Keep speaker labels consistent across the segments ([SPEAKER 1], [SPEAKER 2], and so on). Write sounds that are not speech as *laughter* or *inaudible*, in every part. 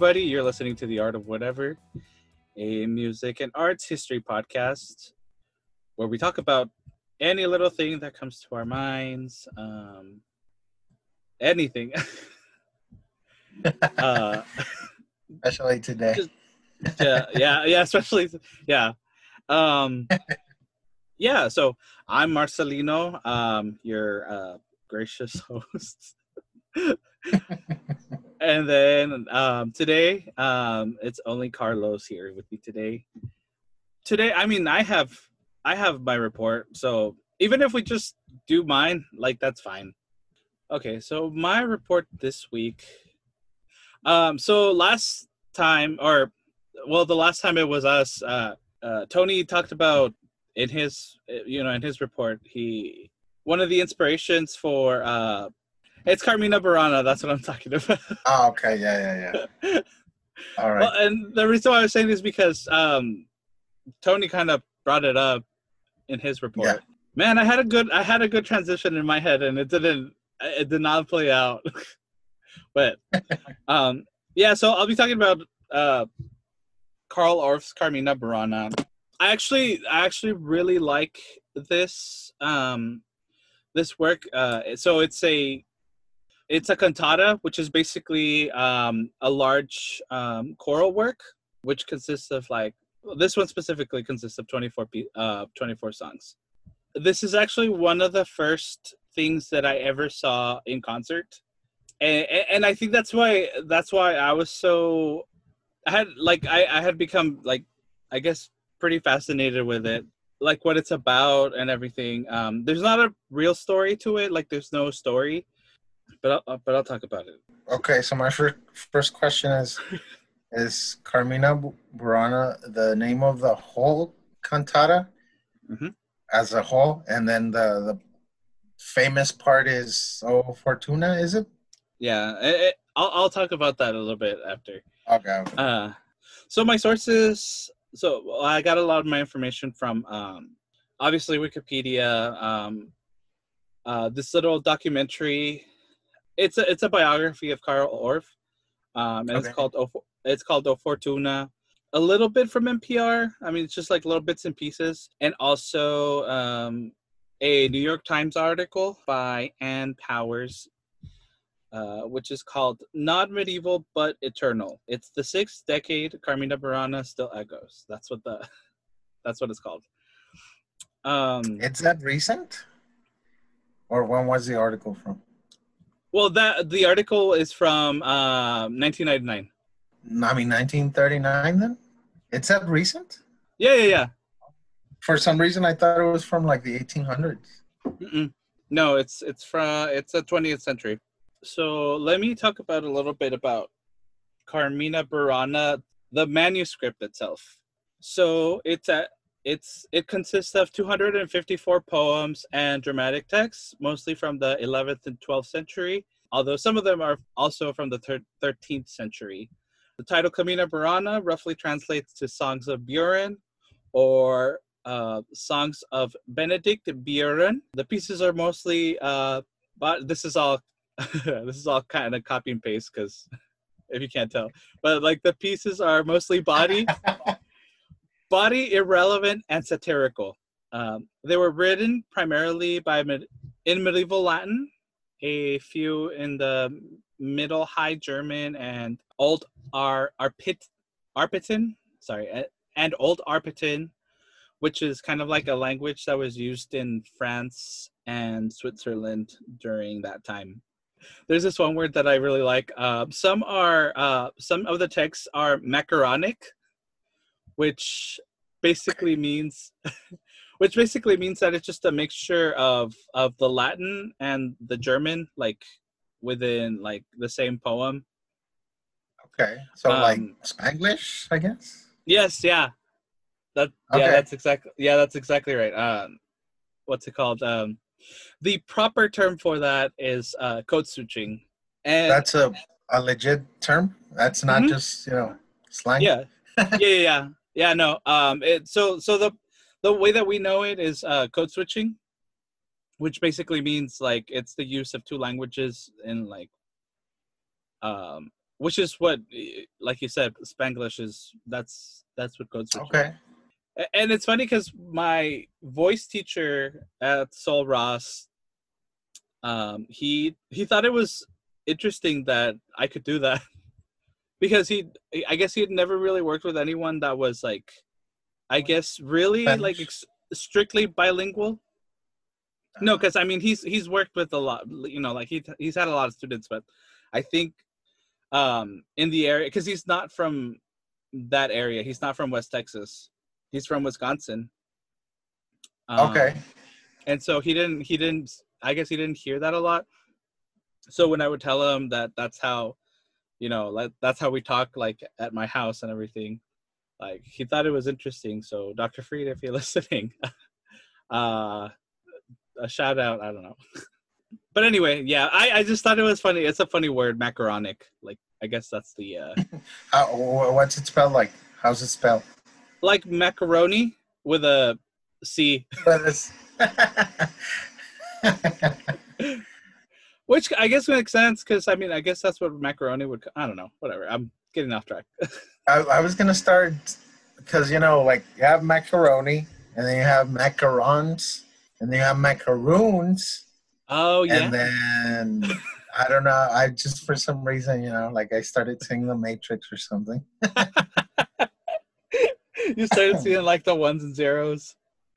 [SPEAKER 1] Everybody. You're listening to The Art of Whatever, a music and arts history podcast where we talk about any little thing that comes to our minds, um, anything. *laughs* uh,
[SPEAKER 2] especially today.
[SPEAKER 1] Just- yeah, yeah, yeah, especially, yeah. Um, yeah, so I'm Marcelino, um, your uh, gracious *laughs* host. And then um, today, um, it's only Carlos here with me today. Today, I mean, I have I have my report, so even if we just do mine, like that's fine. Okay, so my report this week. Um, so last time, or well, the last time it was us. Uh, uh, Tony talked about in his, you know, in his report, he one of the inspirations for uh, it's Carmina Burana. That's what I'm talking about. *laughs*
[SPEAKER 2] Oh, okay. Yeah, yeah, yeah. All right.
[SPEAKER 1] Well, and the reason why I was saying this is because um, Tony kind of brought it up in his report.
[SPEAKER 2] Yeah.
[SPEAKER 1] Man, I had a good I had a good transition in my head, and it didn't it did not play out. *laughs* but *laughs* um, yeah, so I'll be talking about uh, Carl Orff's Carmina Burana. I actually I actually really like this um, this work. Uh, so it's a it's a cantata, which is basically um, a large um, choral work, which consists of like this one specifically consists of 24 pe- uh, 24 songs. This is actually one of the first things that I ever saw in concert, and, and I think that's why that's why I was so I had like I, I had become like I guess pretty fascinated with it, like what it's about and everything. Um, there's not a real story to it, like there's no story but I'll, but I'll talk about it.
[SPEAKER 2] Okay, so my first first question is: *laughs* Is Carmina Burana the name of the whole cantata
[SPEAKER 1] Mhm.
[SPEAKER 2] as a whole, and then the the famous part is "Oh Fortuna"? Is it?
[SPEAKER 1] Yeah, it, it- I'll I'll talk about that a little bit after.
[SPEAKER 2] Okay. okay.
[SPEAKER 1] Uh, so my sources. So I got a lot of my information from um, obviously Wikipedia. Um, uh, this little documentary. It's a it's a biography of Carl Orff, um, and it's called O, it's called O Fortuna. A little bit from NPR. I mean, it's just like little bits and pieces, and also um, a New York Times article by Ann Powers uh, which is called Not Medieval but Eternal. It's the sixth decade. Carmina Burana still echoes. That's what the *laughs* that's what it's called. Um,
[SPEAKER 2] Is that recent? Or when was the article from?
[SPEAKER 1] Well, that the article is from uh, 1999.
[SPEAKER 2] I mean, 1939. Then it's that recent?
[SPEAKER 1] Yeah, yeah, yeah.
[SPEAKER 2] For some reason, I thought it was from like the 1800s.
[SPEAKER 1] Mm-mm. No, it's it's from it's a 20th century. So let me talk about a little bit about Carmina Burana, the manuscript itself. So it's a it's it consists of 254 poems and dramatic texts, mostly from the 11th and 12th century, although some of them are also from the thir- 13th century. The title Carmina Burana roughly translates to Songs of Buren or uh, songs of Benedict Buren. The pieces are mostly, uh, but this is all, *laughs* this is all kind of copy and paste because *laughs* if you can't tell, but like the pieces are mostly body, *laughs* body irrelevant and satirical. Um, they were written primarily by med- in medieval Latin, a few in the Middle High German and Old Ar Arpit Arpitan, sorry, and Old Arpitan, which is kind of like a language that was used in France and Switzerland during that time. There's this one word that I really like. Uh, some are uh, some of the texts are macaronic, which basically means *laughs* which basically means that it's just a mixture of of the Latin and the German, like within like the same poem.
[SPEAKER 2] Okay. So like
[SPEAKER 1] Um,
[SPEAKER 2] Spanglish, I guess.
[SPEAKER 1] Yes, yeah. That yeah, that's exactly yeah, that's exactly right. Um what's it called? Um the proper term for that is uh code switching. And
[SPEAKER 2] That's a, a legit term. That's not
[SPEAKER 1] Mhm.
[SPEAKER 2] just you know slang.
[SPEAKER 1] yeah. yeah, yeah, yeah. Yeah, no. Um it so so the the way that we know it is uh code switching, which basically means like it's the use of two languages in like um which is what, like you said, Spanglish is that's that's what code switching.
[SPEAKER 2] Okay.
[SPEAKER 1] And it's funny because my voice teacher at Sul Ross, um, he he thought it was interesting that I could do that because he, I guess he had never really worked with anyone that was like, I guess really like ex- strictly bilingual. No, because I mean he's he's worked with a lot, you know, like he he's had a lot of students, but I think um in the area because he's not from that area. He's not from West Texas. He's from Wisconsin. Um,
[SPEAKER 2] Okay.
[SPEAKER 1] and so he didn't he didn't I guess he didn't hear that a lot. So when I would tell him that that's how, you know, like that's how we talk like at my house and everything, like he thought it was interesting. So Dr. Freed, if you're *laughs* listening, *laughs* uh a shout out, I don't know. *laughs* but anyway, yeah, I, I just thought it was funny. It's a funny word, macaronic. Like I guess that's the uh
[SPEAKER 2] How, what's it spelled like? How's it spelled?
[SPEAKER 1] like macaroni with a C. Which I guess makes sense because I mean I guess that's what macaroni would. I don't know. Whatever. I'm getting off track. *laughs*
[SPEAKER 2] I, I was gonna start because you know, like you have macaroni, and then you have macarons, and then you have macaroons,
[SPEAKER 1] oh yeah.
[SPEAKER 2] and then I don't know. I just for some reason, you know, like I started seeing The Matrix or something. *laughs*
[SPEAKER 1] you started seeing like the ones and zeros. *laughs*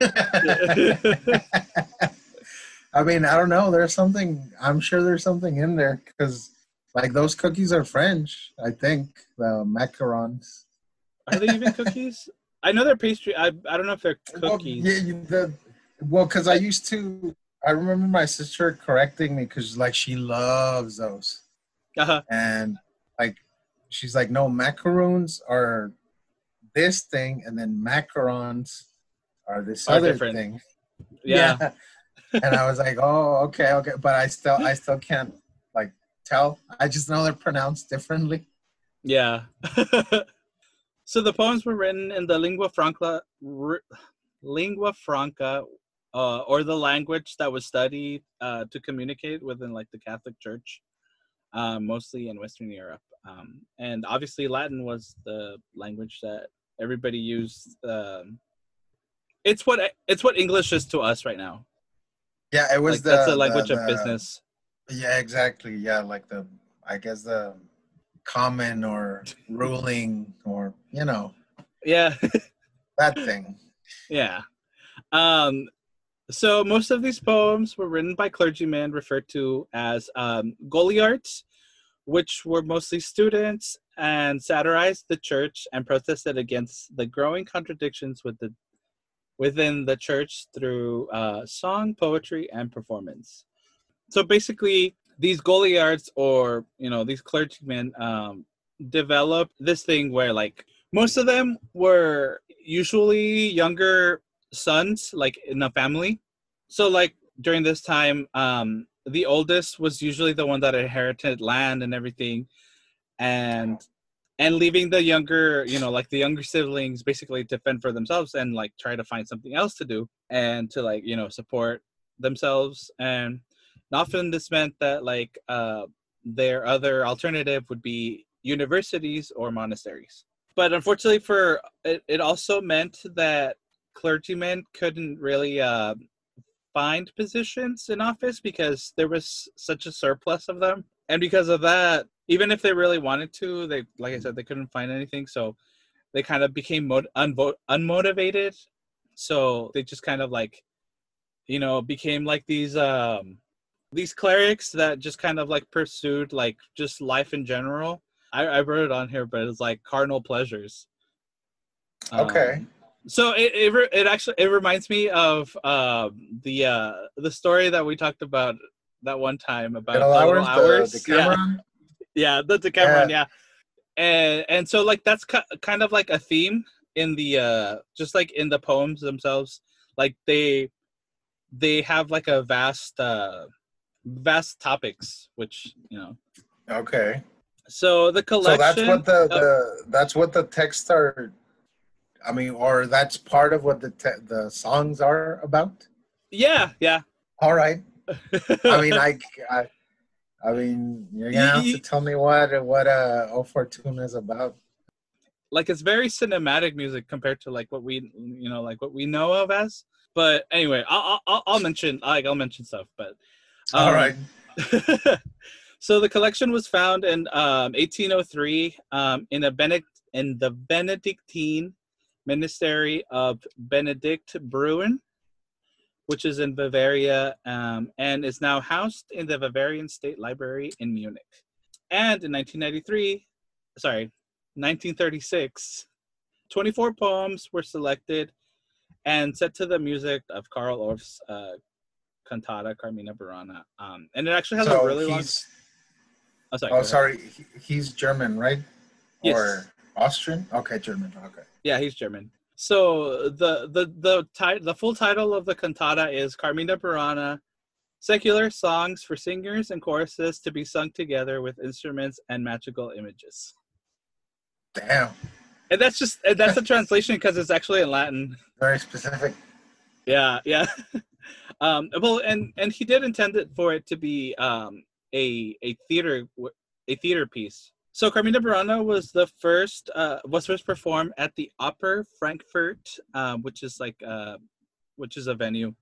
[SPEAKER 2] I mean, I don't know. There's something. I'm sure there's something in there because, like, those cookies are French. I think the macarons.
[SPEAKER 1] Are they even *laughs* cookies? I know they're pastry. I I don't know if they're
[SPEAKER 2] Well,
[SPEAKER 1] cookies.
[SPEAKER 2] yeah, the, well, because I used to. I remember my sister correcting me because, like, she loves those,
[SPEAKER 1] Uh-huh.
[SPEAKER 2] and like, she's like, "No, macaroons are this thing, and then macarons are this
[SPEAKER 1] Are
[SPEAKER 2] other
[SPEAKER 1] different.
[SPEAKER 2] thing."
[SPEAKER 1] Yeah. *laughs*
[SPEAKER 2] and I was like, "Oh, okay, okay," but I still, I still can't like tell. I just know they're pronounced differently.
[SPEAKER 1] Yeah. *laughs* so the poems were written in the lingua franca, r- lingua franca, uh, or the language that was studied uh, to communicate within like the Catholic Church, uh, mostly in Western Europe. Um, and obviously, Latin was the language that everybody used. Um, it's what it's what English is to us right now.
[SPEAKER 2] Yeah, it was
[SPEAKER 1] Like
[SPEAKER 2] the
[SPEAKER 1] that's the language
[SPEAKER 2] the-
[SPEAKER 1] of business.
[SPEAKER 2] Yeah, exactly. Yeah, like the I guess the common or ruling or you know
[SPEAKER 1] Yeah. *laughs*
[SPEAKER 2] that thing.
[SPEAKER 1] Yeah. Um, so most of these poems were written by clergymen referred to as um, Goliards, which were mostly students and satirized the church and protested against the growing contradictions with the within the church through uh, song, poetry, and performance. So basically, these Goliards or you know these clergymen um, developed this thing where like most of them were usually younger sons like in a family so like during this time um the oldest was usually the one that inherited land and everything and and leaving the younger you know like the younger siblings basically to fend for themselves and like try to find something else to do and to like you know support themselves and often this meant that like uh their other alternative would be universities or monasteries. But unfortunately for it, it also meant that clergymen couldn't really uh, find positions in office because there was such a surplus of them. And because of that even if they really wanted to they like i said they couldn't find anything so they kind of became mod- unvo- unmotivated so they just kind of like you know became like these um these clerics that just kind of like pursued like just life in general I, I wrote it on here, but it's like carnal pleasures.
[SPEAKER 2] Okay.
[SPEAKER 1] Um, so it it, re- it actually it reminds me of um, the uh, the story that we talked about that one time about
[SPEAKER 2] Little hours,
[SPEAKER 1] hours.
[SPEAKER 2] the, the
[SPEAKER 1] yeah,
[SPEAKER 2] Cameron.
[SPEAKER 1] yeah, the Decameron, yeah. And and so like that's ki- kind of like a theme in the uh just like in the poems themselves. Like they they have like a vast uh vast topics, which you know.
[SPEAKER 2] Okay.
[SPEAKER 1] So the collection.
[SPEAKER 2] So that's what the, the that's what the texts are. I mean, or that's part of what the te- the songs are about.
[SPEAKER 1] yeah, yeah.
[SPEAKER 2] All right. *laughs* I mean, I, I I mean, you're gonna have to tell me what what uh O Fortuna is about.
[SPEAKER 1] like it's very cinematic music compared to like what we you know like what we know of as but anyway i'll i'll, I'll mention like i'll mention stuff but
[SPEAKER 2] All
[SPEAKER 1] um,
[SPEAKER 2] right. *laughs*
[SPEAKER 1] so the collection was found in um, 1803 um, in a Benedict in the benedictine monastery of Benediktbeuern which is in bavaria um, and is now housed in the bavarian state library in munich and in 1993 sorry 1936, 24 poems were selected and set to the music of Carl Orff's uh, cantata Carmina Burana. Um, and it actually has
[SPEAKER 2] So
[SPEAKER 1] a really long. Oh, sorry.
[SPEAKER 2] oh sorry, he- he's German, right?
[SPEAKER 1] Yes.
[SPEAKER 2] Or Austrian? Okay, German. Okay.
[SPEAKER 1] Yeah, he's German. So the the the ti- the full title of the cantata is Carmina Burana, secular songs for singers and choruses to be sung together with instruments and magical images.
[SPEAKER 2] Damn.
[SPEAKER 1] And that's just and that's a translation because it's actually in Latin.
[SPEAKER 2] Very specific.
[SPEAKER 1] Yeah, yeah. *laughs* um, well, and and he did intend it for it to be um, a a theater a theater piece. So Carmina Burana was the first uh, was first performed at the Oper Frankfurt, um, which is like uh, which is a venue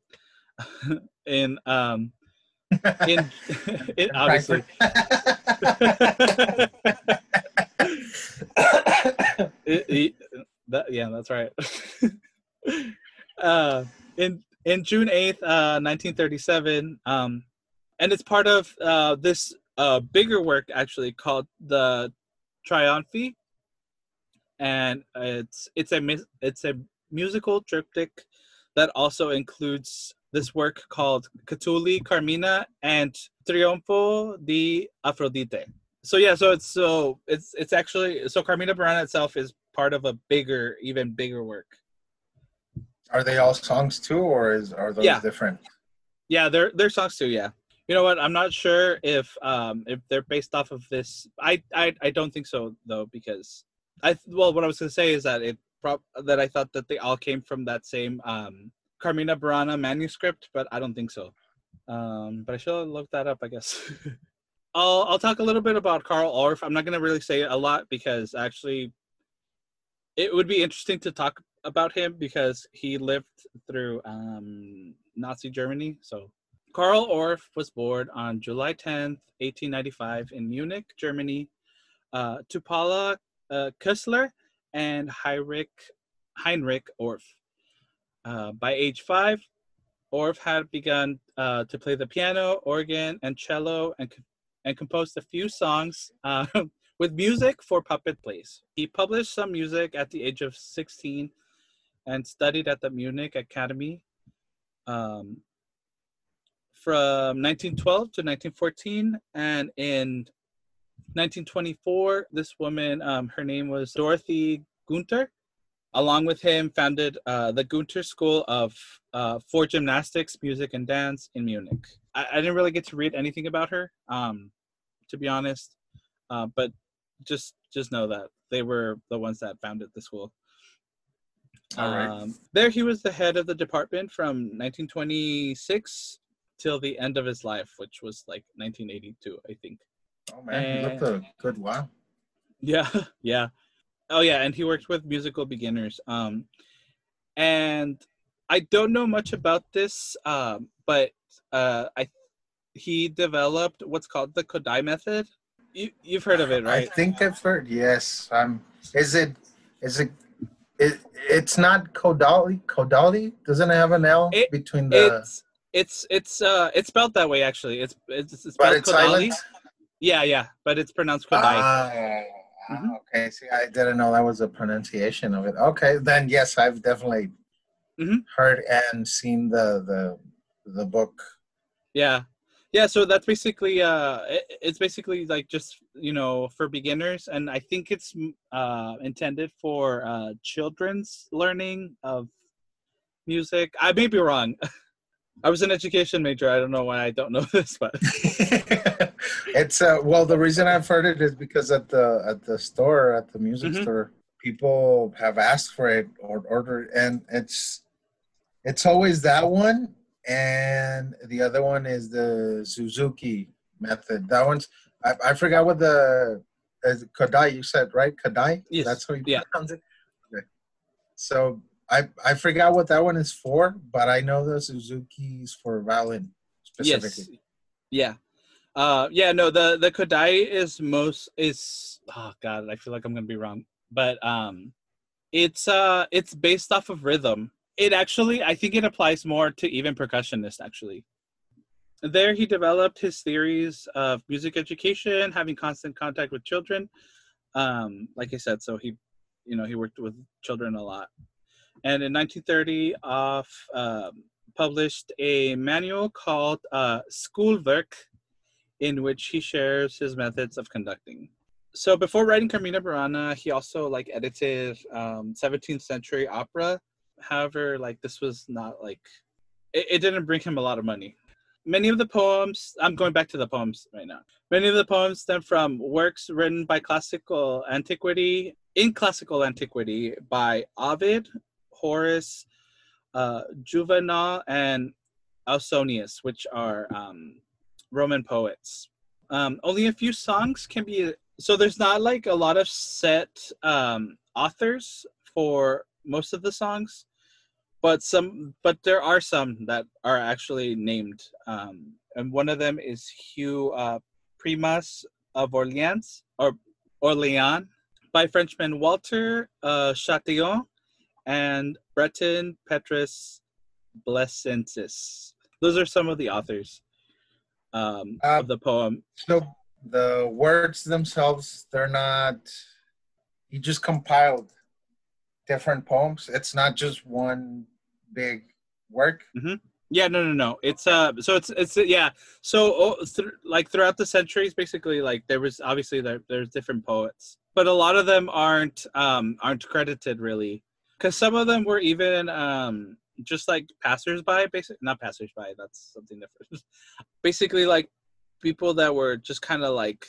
[SPEAKER 1] *laughs* in um, in, *laughs* in obviously. *laughs* It- it- that, yeah, that's right. uh, in in June eighth, uh, nineteen thirty seven, um, and it's part of uh, this uh, bigger work actually called the Triumphi, and it's it's a it's a musical triptych that also includes this work called Catulli Carmina and Trionfo di Afrodite so yeah so it's so it's it's actually so carmina burana itself is part of a bigger even bigger work
[SPEAKER 2] Are they all songs too, or is are those
[SPEAKER 1] Yeah.
[SPEAKER 2] different?
[SPEAKER 1] yeah they're they're songs too yeah you know what i'm not sure if um if they're based off of this i i, I don't think so though because i well what i was gonna say is that it prop that i thought that they all came from that same um carmina burana manuscript but i don't think so um but i should look that up i guess *laughs* I'll I'll talk a little bit about Carl Orff. I'm not gonna really say a lot because actually, it would be interesting to talk about him because he lived through um, Nazi Germany. So, Carl Orff was born on July 10th, 1895, in Munich, Germany, uh, to Paula uh, Kessler and Heinrich Heinrich Orff. Uh, by age five, Orff had begun uh, to play the piano, organ, and cello, and and composed a few songs uh, *laughs* with music for puppet plays. He published some music at the age of 16 and studied at the Munich Academy um, from 1912 to 1914. And in 1924, this woman, um, her name was Dorothy Günther, along with him, founded uh, the Günther School of uh, for Gymnastics, Music, and Dance in Munich. I, I didn't really get to read anything about her, um, to be honest, uh, but just just know that they were the ones that founded the school.
[SPEAKER 2] All right.
[SPEAKER 1] Um, there, he was the head of the department from 1926 till the end of his life, which was like 1982, I think.
[SPEAKER 2] Oh man, he looked a good while.
[SPEAKER 1] Yeah, *laughs* yeah. Oh yeah, and he worked with musical beginners. Um and I don't know much about this, um, but uh I he developed what's called the Kodai method. You you've heard of it, right?
[SPEAKER 2] I think I've heard. Yes. Um. Is it? Is it? It, it's not Kodali. Kodali doesn't it have an L
[SPEAKER 1] It-
[SPEAKER 2] between the.
[SPEAKER 1] It's it's it's uh it's spelled that way actually. It's it's, it's spelled Kodali. Yeah, yeah, but it's pronounced Kodai.
[SPEAKER 2] Ah,
[SPEAKER 1] Mhm.
[SPEAKER 2] okay. See, I didn't know that was a pronunciation of it. Okay, then yes, I've definitely
[SPEAKER 1] Mhm.
[SPEAKER 2] heard and seen the the the book.
[SPEAKER 1] Yeah. Yeah, so that's basically uh it, it's basically like just, you know, for beginners and I think it's uh intended for uh children's learning of music. I may be wrong. *laughs* I was an education major. I don't know why I don't know *laughs* this, but *laughs*
[SPEAKER 2] it's uh well the reason I've heard it is because at the at the store at the music
[SPEAKER 1] Mhm.
[SPEAKER 2] store people have asked for it or ordered and it's it's always that one and the other one is the Suzuki method. That one's I, I forgot what the is Kodai you said right? Kodai.
[SPEAKER 1] Yes.
[SPEAKER 2] That's how you
[SPEAKER 1] Yeah.
[SPEAKER 2] pronounce it. Okay. So I I forgot what that one is for, but I know the Suzuki's for violin specifically.
[SPEAKER 1] Yes. Yeah. Uh yeah, no, the the Kodai is most is oh god, I feel like I'm gonna be wrong. But um it's uh it's based off of rhythm. It actually I think it applies more to even percussionists actually. There he developed his theories of music education, having constant contact with children. Um, like I said, so he you know, he worked with children a lot. And in 1930 Orff um published a manual called uh, Schulwerk, in which he shares his methods of conducting. So before writing Carmina Burana, he also like edited um, 17th century opera. However, like this was not like it, it didn't bring him a lot of money. Many of the poems, I'm going back to the poems right now. Many of the poems stem from works written by classical antiquity, in classical antiquity by Ovid, Horace, uh, Juvenal, and Ausonius, which are um, Roman poets. Um, only a few songs can be. So there's not like a lot of set um, authors for most of the songs, but some. But there are some that are actually named, um, and one of them is Hugh uh, Primas of Orleans or Orléans by Frenchman Walter uh, Chatillon and Breton Petrus Blesensis. Those are some of the authors um,
[SPEAKER 2] Uh,
[SPEAKER 1] of the poem.
[SPEAKER 2] So the words themselves, they're not. you just compiled different poems. It's not just one big work.
[SPEAKER 1] Yeah, no, no, no. It's uh, so it's it's yeah. So oh, th- like throughout the centuries, basically, like there was obviously there there's different poets, but a lot of them aren't um aren't credited really, because some of them were even um just like passersby, basic not passersby. That's something different. *laughs* basically, like people that were just kind of like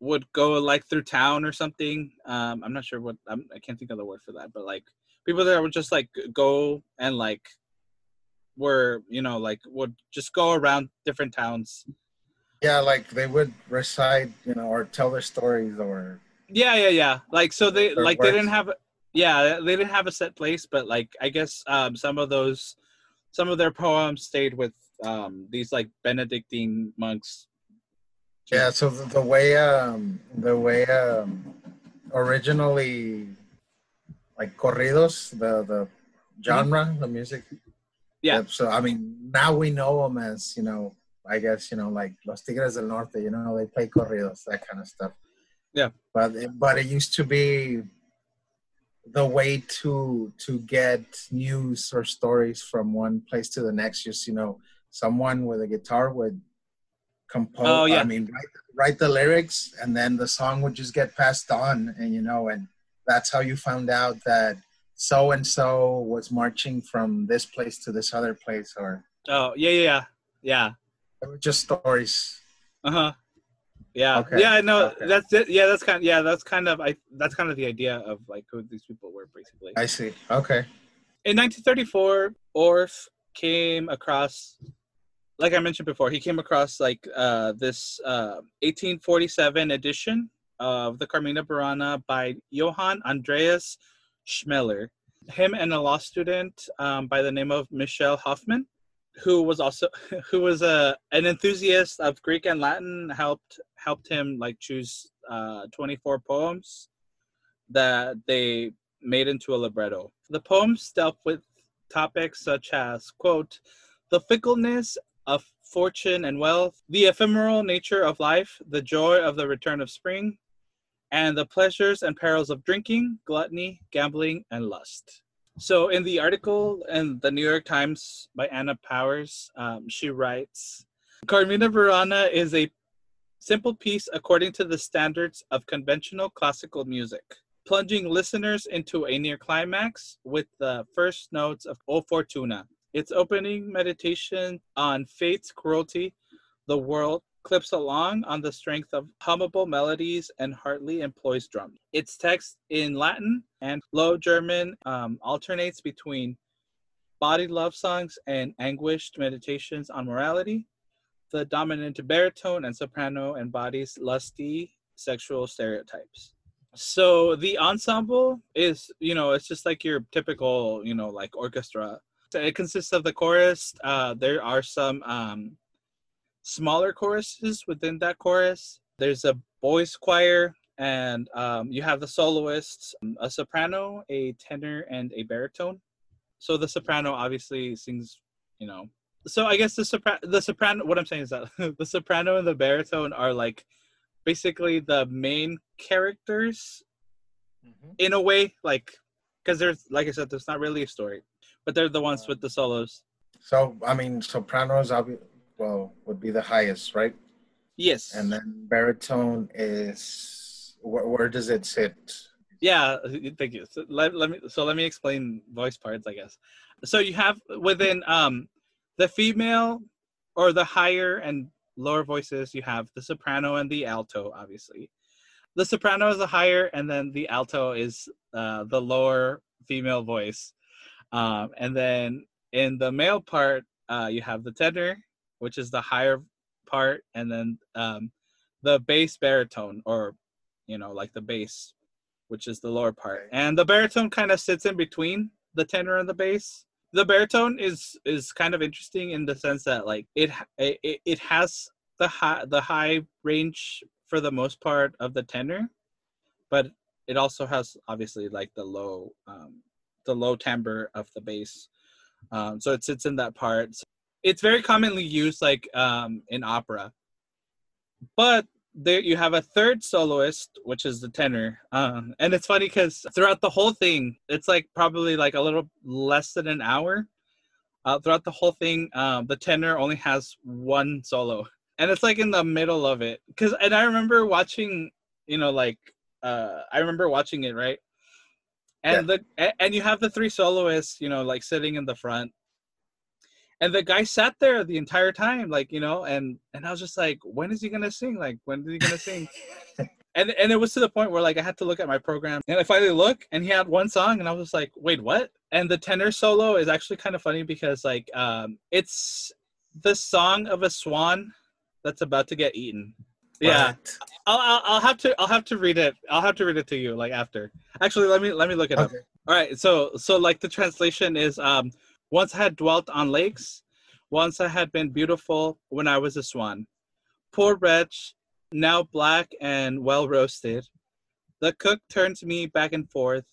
[SPEAKER 1] would go like through town or something. Um, I'm not sure what I'm, I can't think of the word for that, but like people that would just like go and like were you know like would just go around different towns.
[SPEAKER 2] Yeah, like they would recite, you know, or tell their stories, or
[SPEAKER 1] Yeah, yeah, yeah. Like so they like they didn't have yeah they didn't have a set place, but like I guess um some of those some of their poems stayed with um these like Benedictine monks.
[SPEAKER 2] yeah. So the, the way, um, the way, um, originally, like corridos, the the genre, the music.
[SPEAKER 1] Yeah.
[SPEAKER 2] Yep, So I mean, now we know them as you know. I guess you know, like Los Tigres del Norte. You know, they play corridos, that kind of stuff.
[SPEAKER 1] Yeah.
[SPEAKER 2] But it, but it used to be the way to to get news or stories from one place to the next. Just you know, someone with a guitar would compose.
[SPEAKER 1] Oh, yeah.
[SPEAKER 2] I mean, write, write the lyrics, and then the song would just get passed on, and you know, and that's how you found out that so and so was marching from this place to this other place, or
[SPEAKER 1] Oh yeah, yeah, yeah, yeah.
[SPEAKER 2] they were just stories.
[SPEAKER 1] Uh huh. Yeah,
[SPEAKER 2] Okay,
[SPEAKER 1] yeah. No,
[SPEAKER 2] okay.
[SPEAKER 1] that's it. Yeah, that's kind. Of, yeah, that's kind of. I. That's kind of the idea of like who these people were basically.
[SPEAKER 2] I see. Okay.
[SPEAKER 1] In 1934, Orff came across, like I mentioned before, he came across like uh, this uh, 1847 edition of the Carmina Burana by Johann Andreas Schmeller. Him and a law student um, by the name of Michel Hofmann, who was also *laughs* who was a an enthusiast of Greek and Latin, helped helped him like choose uh, 24 poems that they made into a libretto. The poems dealt with topics such as, quote, the fickleness of fortune and wealth, the ephemeral nature of life, the joy of the return of spring, and the pleasures and perils of drinking, gluttony, gambling, and lust. So, in the article in the New York Times by Anna Powers, um, she writes Carmina Burana is a simple piece according to the standards of conventional classical music plunging listeners into a near climax with the first notes of O Fortuna. Its opening meditation on fate's cruelty, the world clips along on the strength of hummable melodies and Hartley employs drums. Its text in Latin and Low German um, alternates between body love songs and anguished meditations on morality. The dominant baritone and soprano embodies lusty sexual stereotypes. So the ensemble is, you know, it's just like your typical, you know, like orchestra. It consists of the chorus. Uh, there are some um, smaller choruses within that chorus. There's a boys choir, and um, you have the soloists, a soprano, a tenor, and a baritone. So the soprano obviously sings, you know. So I guess the soprano, the soprano. What I'm saying is that *laughs* the soprano and the baritone are like basically the main characters
[SPEAKER 2] Mhm.
[SPEAKER 1] in a way, like because there's like I said, there's not really a story, but they're the ones with the solos.
[SPEAKER 2] So I mean, sopranos, obvi- well, would be the highest, right?
[SPEAKER 1] Yes.
[SPEAKER 2] And then baritone is where, where does it sit?
[SPEAKER 1] Yeah, thank you. So let, let me so let me explain voice parts, I guess. So you have within um the female or the higher and lower voices, you have the soprano and the alto, obviously. The soprano is the higher, and then the alto is uh, the lower female voice. Um, and then in the male part, uh, you have the tenor, which is the higher part, and then um, the bass baritone, or you know, like the bass which is the lower part. And the baritone kind of sits in between the tenor and the bass. The baritone is is kind of interesting in the sense that like it it, it has the high the high range for the most part of the tenor, but it also has obviously like the low um, the low timbre of the bass. Um, so it sits in that part. It's very commonly used like um, in opera, but there you have a third soloist, which is the tenor. Um, and it's funny because throughout the whole thing, it's like probably like a little less than an hour. Uh, throughout the whole thing, um, the tenor only has one solo, and it's like in the middle of it. Cause and I remember watching, you know, like uh, I remember watching it right, and the and you have the three soloists, you know, like sitting in the front, and the guy sat there the entire time like you know and and i was just like when is he gonna sing? Like when is he gonna sing? *laughs* And and it was to the point where like i had to look at my program and i finally look and he had one song and i was like wait what? And the tenor solo is actually kind of funny because like um it's the song of a swan that's about to get eaten. Yeah. I'll, I'll i'll have to i'll have to read it i'll have to read it to you like after. Actually let me let me look it up. All right, so so like the translation is um once I had dwelt on lakes, once I had been beautiful when I was a swan. Poor wretch, now black and well roasted. The cook turns me back and forth.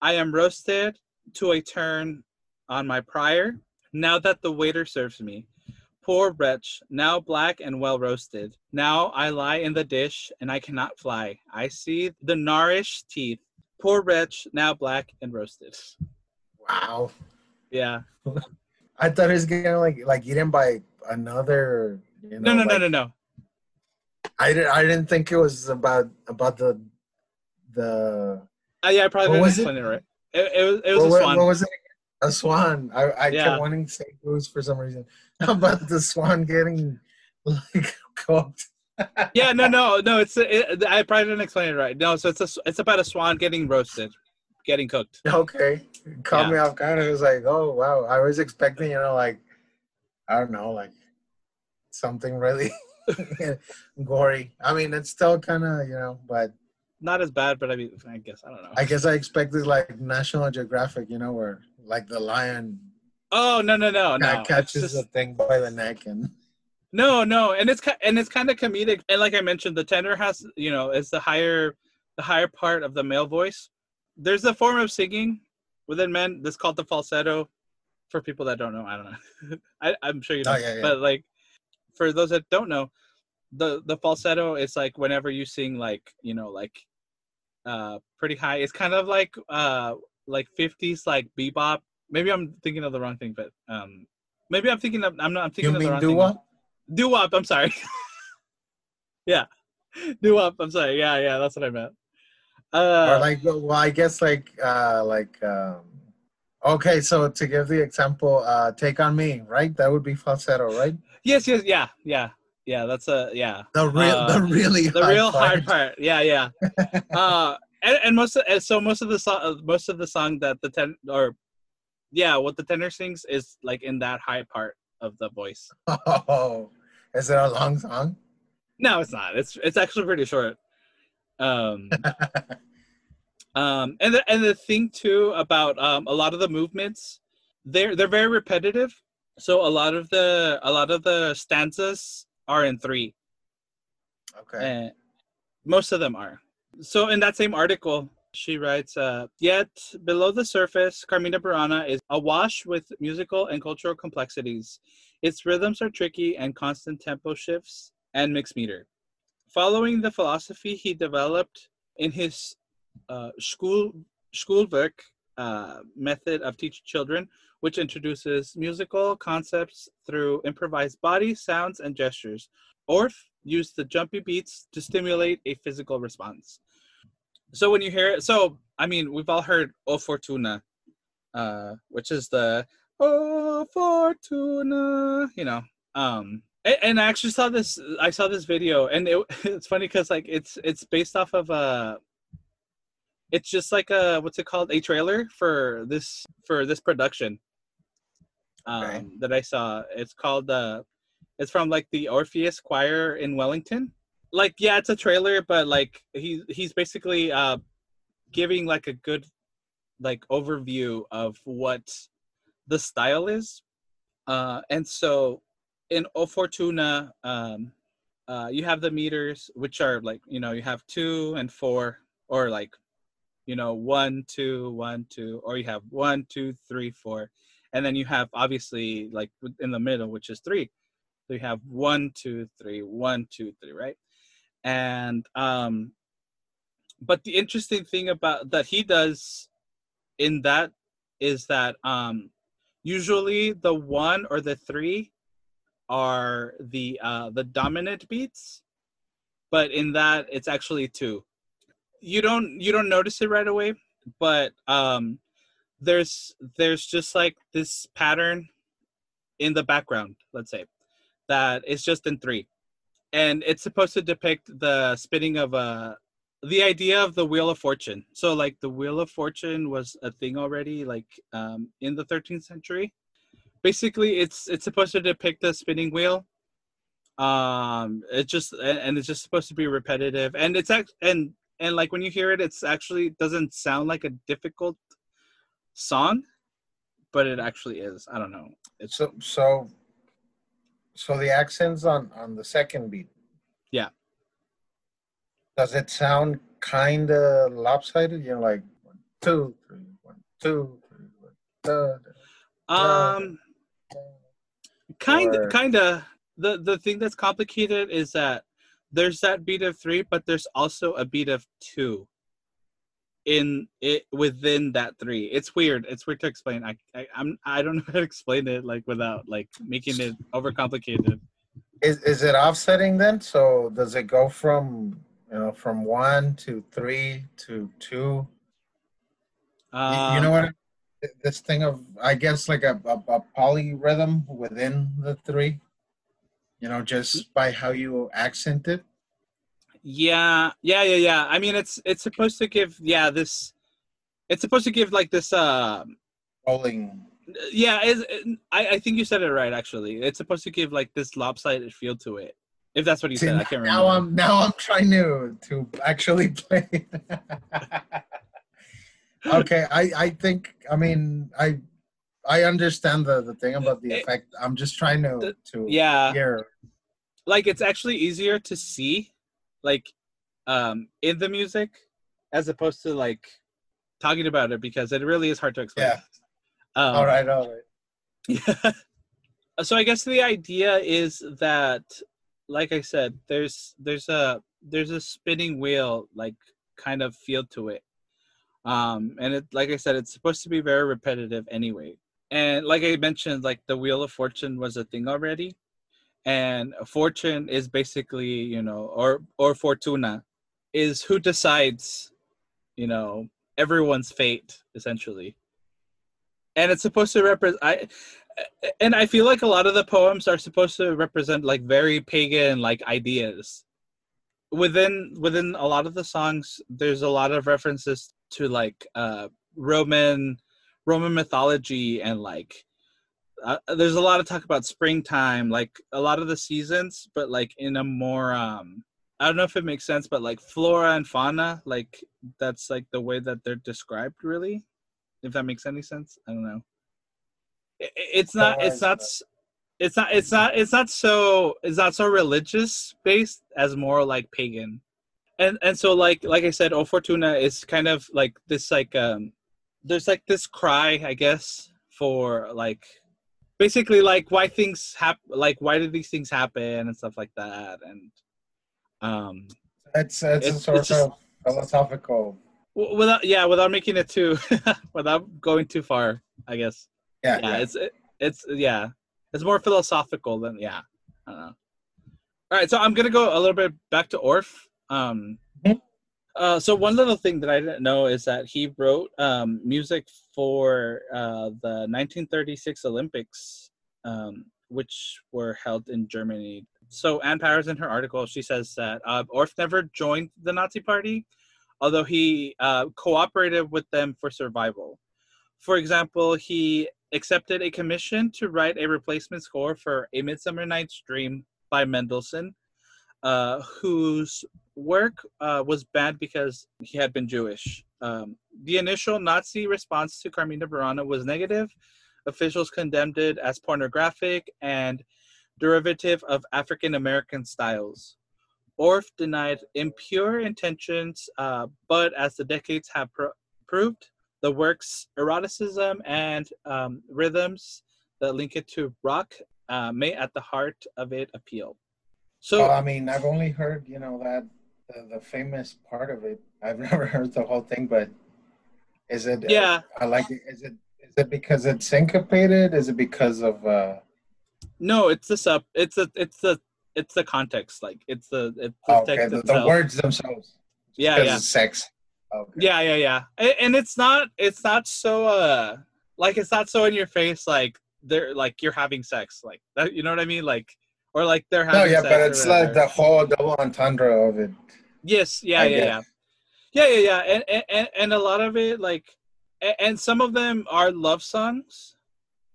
[SPEAKER 1] I am roasted to a turn on my prior, now that the waiter serves me. Poor wretch, now black and well roasted. Now I lie in the dish and I cannot fly. I see the gnawish teeth. Poor wretch, now black and roasted.
[SPEAKER 2] Wow.
[SPEAKER 1] Yeah.
[SPEAKER 2] I thought it was gonna like like eaten by another. You know,
[SPEAKER 1] No, no, no,
[SPEAKER 2] like-
[SPEAKER 1] no, no.
[SPEAKER 2] I didn't. I didn't think it was about about the the.
[SPEAKER 1] Uh, yeah, I probably
[SPEAKER 2] was it?
[SPEAKER 1] it right. It, it was it was
[SPEAKER 2] what,
[SPEAKER 1] a swan.
[SPEAKER 2] what was it? A swan. I, I
[SPEAKER 1] Yeah.
[SPEAKER 2] kept wanting to say goose for some reason. *laughs* about the swan getting like *laughs* cooked.
[SPEAKER 1] yeah, no, no, no. It's it, I probably didn't explain it right. No, so it's a, it's about a swan getting roasted, getting cooked. *laughs*
[SPEAKER 2] Okay, It caught
[SPEAKER 1] Yeah.
[SPEAKER 2] me off guard. I was like, oh wow. I was expecting, you know, like I don't know, like something really *laughs* *laughs* gory. I mean, it's still kind of, you know, but
[SPEAKER 1] Not as bad, but I mean, I guess I don't know.
[SPEAKER 2] I guess I expected like National Geographic, you know, where like the lion
[SPEAKER 1] oh no, no, no, no.
[SPEAKER 2] catches
[SPEAKER 1] just-
[SPEAKER 2] the thing by the neck and
[SPEAKER 1] No, no, and it's and it's kind of comedic. And like I mentioned, the tenor has you know is the higher the higher part of the male voice. There's a form of singing within men that's called the falsetto. For people that don't know, I don't know. *laughs* I, I'm sure you know,
[SPEAKER 2] Oh, yeah, yeah.
[SPEAKER 1] but like for those that don't know, the the falsetto is like whenever you sing like you know like uh pretty high. It's kind of like uh like 50s like bebop. Maybe I'm thinking of the wrong thing, but um maybe I'm thinking of I'm not I'm thinking
[SPEAKER 2] you
[SPEAKER 1] of the
[SPEAKER 2] mean
[SPEAKER 1] wrong thing.
[SPEAKER 2] doo
[SPEAKER 1] Do wop. I'm sorry. *laughs* yeah, do wop. I'm sorry. Yeah, yeah, that's what I meant. Uh,
[SPEAKER 2] or like well i guess like uh like um okay so to give the example uh take on me right that would be falsetto right
[SPEAKER 1] yes, yes, yeah, yeah, yeah. That's a yeah.
[SPEAKER 2] the real
[SPEAKER 1] Uh,
[SPEAKER 2] the really
[SPEAKER 1] The
[SPEAKER 2] hard
[SPEAKER 1] real
[SPEAKER 2] part.
[SPEAKER 1] hard part. Yeah, yeah. *laughs* uh, and, and most of so most of the song most of the song that the ten or yeah what the tenor sings is like in that high part of the voice. *laughs*
[SPEAKER 2] oh Is it a long song?
[SPEAKER 1] No, it's not. It's it's actually pretty short. Um, *laughs* um, and the and the thing too about um, a lot of the movements, they're they're very repetitive. So a lot of the a lot of the stanzas are in three.
[SPEAKER 2] Okay.
[SPEAKER 1] And most of them are. So in that same article, she writes, uh, yet below the surface, Carmina Burana is awash with musical and cultural complexities. Its rhythms are tricky and constant tempo shifts and mixed meter. Following the philosophy he developed in his uh, school Schulwerk uh, method of teaching children, which introduces musical concepts through improvised body, sounds, and gestures. Orff used the jumpy beats to stimulate a physical response. So when you hear it, so I mean, we've all heard "O Fortuna," uh, which is the "O Fortuna," you know. Um, and, and I actually saw this. I saw this video, and it, *laughs* it's funny because like it's it's based off of a. It's just like a what's it called? A trailer for this for this production. Um,
[SPEAKER 2] Okay.
[SPEAKER 1] that I saw. It's called uh, it's from like the Orpheus Choir in Wellington. Like yeah, it's a trailer, but like he he's basically uh giving like a good like overview of what the style is. Uh and so in O Fortuna, um uh you have the meters which are like, you know, you have two and four or like you know, one, two, one, two, or you have one, two, three, four. And then you have obviously like in the middle, which is three. So you have one, two, three, one, two, three, right? And um, but the interesting thing about that he does in that is that um, usually the one or the three are the uh, the dominant beats, but in that it's actually two. You don't you don't notice it right away, but um, there's there's just like this pattern in the background, let's say that it's just in three. And it's supposed to depict the spinning of a the idea of the wheel of fortune. So like the wheel of fortune was a thing already like um in the 13th century basically it's it's supposed to depict the spinning wheel um it just and, and it's just supposed to be repetitive and it's act and and like when you hear it it's actually doesn't sound like a difficult song but it actually is i don't know it's
[SPEAKER 2] So so so the accents on on the second beat.
[SPEAKER 1] Yeah.
[SPEAKER 2] Does it sound kind of lopsided? You know, like one, two, three, one, two, three, one, da, da,
[SPEAKER 1] um kind kind of the the thing that's complicated is that there's that beat of three but there's also a beat of two in it within that three it's weird it's weird to explain i, I i'm i don't *laughs* know how to explain it like without like making it overcomplicated
[SPEAKER 2] Is is it offsetting then? So does it go from you know from one to three to two? You-
[SPEAKER 1] um,
[SPEAKER 2] you know what? This thing of I guess like a, a, a polyrhythm within the three. You know, just by how you accent it.
[SPEAKER 1] yeah yeah yeah yeah i mean it's it's supposed to give yeah this it's supposed to give like this uh
[SPEAKER 2] Rolling.
[SPEAKER 1] yeah it's, I, I think you said it right actually it's supposed to give like this lopsided feel to it if that's what you
[SPEAKER 2] See,
[SPEAKER 1] said i can't remember
[SPEAKER 2] now I'm now I'm trying to to actually *laughs* play. Okay, I I think I mean I I understand the the thing about the effect. I'm just trying to to
[SPEAKER 1] yeah
[SPEAKER 2] hear.
[SPEAKER 1] like it's actually easier to see like um in the music as opposed to like talking about it because it really is hard to explain
[SPEAKER 2] Yeah.
[SPEAKER 1] um,
[SPEAKER 2] all right, all right.
[SPEAKER 1] yeah *laughs* so i guess the idea is that like i said there's there's a there's a spinning wheel like kind of feel to it um and it like i said it's supposed to be very repetitive anyway. And like i mentioned like the wheel of fortune was a thing already. And fortune is basically you know or or fortuna is who decides you know everyone's fate essentially. And it's supposed to represent i and i feel like a lot of the poems are supposed to represent like very pagan like ideas. Within within a lot of the songs there's a lot of references to like uh roman roman mythology and like uh, there's a lot of talk about springtime, like a lot of the seasons, but like in a more um I don't know if it makes sense, but like flora and fauna, like that's like the way that they're described, really. If that makes any sense, I don't know. It, it's not. It's not. It's not. It's not. It's not so. It's not so religious based as more like pagan, and and so like like I said, O Fortuna is kind of like this like um, there's like this cry, I guess, for like basically like why things happen, like why did these things happen and stuff like that, and um,
[SPEAKER 2] it's it's, it's a sort it's just, of philosophical.
[SPEAKER 1] Without yeah, without making it too, *laughs* without going too far, I guess.
[SPEAKER 2] Yeah,
[SPEAKER 1] yeah, yeah. it's it, it's yeah, it's more philosophical than yeah. I don't know. All right, so I'm gonna go a little bit back to Orff. Um, uh, so one little thing that I didn't know is that he wrote um, music for uh, the 1936 Olympics, um, which were held in Germany so Ann Powers in her article, she says that uh, Orff never joined the Nazi Party, although he uh, cooperated with them for survival. For example, he accepted a commission to write a replacement score for A Midsummer Night's Dream by Mendelssohn, uh, whose work uh, was bad because he had been Jewish. Um, the initial Nazi response to Carmina Burana was negative. Officials condemned it as pornographic and derivative of African American styles. Orff denied impure intentions, uh, but as the decades have pro- proved, the work's eroticism and um, rhythms that link it to rock uh, may at the heart of it appeal.
[SPEAKER 2] So, well, I mean, I've only heard, you know, that the, the, famous part of it. I've *laughs* never heard the whole thing, but is it?
[SPEAKER 1] Yeah,
[SPEAKER 2] uh, I like it. Is it? Is it because it's syncopated? Is it because of? uh
[SPEAKER 1] no, it's the sub. It's the it's the it's the context. Like it's the it's the
[SPEAKER 2] oh, text okay. the, the, words themselves.
[SPEAKER 1] Yeah, yeah.
[SPEAKER 2] Sex.
[SPEAKER 1] Okay. Yeah, yeah, yeah. And, and it's not it's not so uh like it's not so in your face like they're like you're having sex like that. You know what I mean? Like or like they're having.
[SPEAKER 2] No, yeah, but it's like the whole double entendre of it.
[SPEAKER 1] Yes. Yeah. I yeah. Guess. Yeah. Yeah. Yeah. Yeah. And, and and a lot of it like and some of them are love songs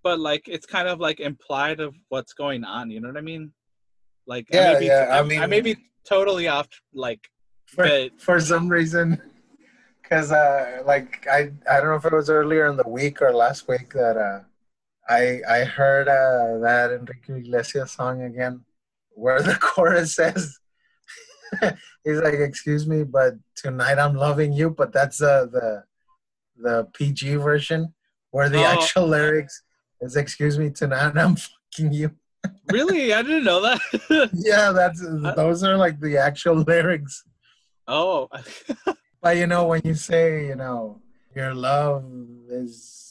[SPEAKER 1] but like it's kind of like implied of what's going on. You know what I mean? Like
[SPEAKER 2] yeah, I may be, yeah. I mean,
[SPEAKER 1] I may be totally off. Like
[SPEAKER 2] for but, for some reason, because uh, like I I don't know if it was earlier in the week or last week that uh, I I heard uh, that Enrique Iglesias song again, where the *laughs* chorus says. *laughs* He's like, "Excuse me, but tonight I'm loving you." But that's uh, the the PG version, where the oh. actual lyrics is excuse me tonight I'm *laughs* fucking you.
[SPEAKER 1] really? I didn't know that.
[SPEAKER 2] yeah, that's those are like the actual lyrics.
[SPEAKER 1] Oh.
[SPEAKER 2] but you know when you say, you know, your love is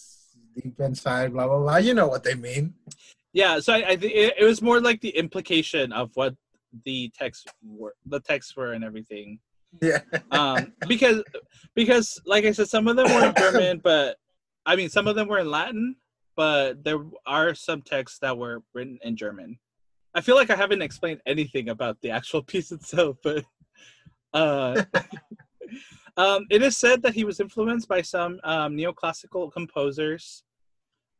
[SPEAKER 2] deep inside, blah blah blah, you know what they mean.
[SPEAKER 1] Yeah, so I, I think it, it was more like the implication of what the text were, the texts were, and everything.
[SPEAKER 2] Yeah.
[SPEAKER 1] um, because because like I said, some of them were in German, *coughs* but I mean, some of them were in Latin, but there are some texts that were written in German. I feel like I haven't explained anything about the actual *laughs* piece itself, but uh, *laughs* um, it is said that he was influenced by some um, neoclassical composers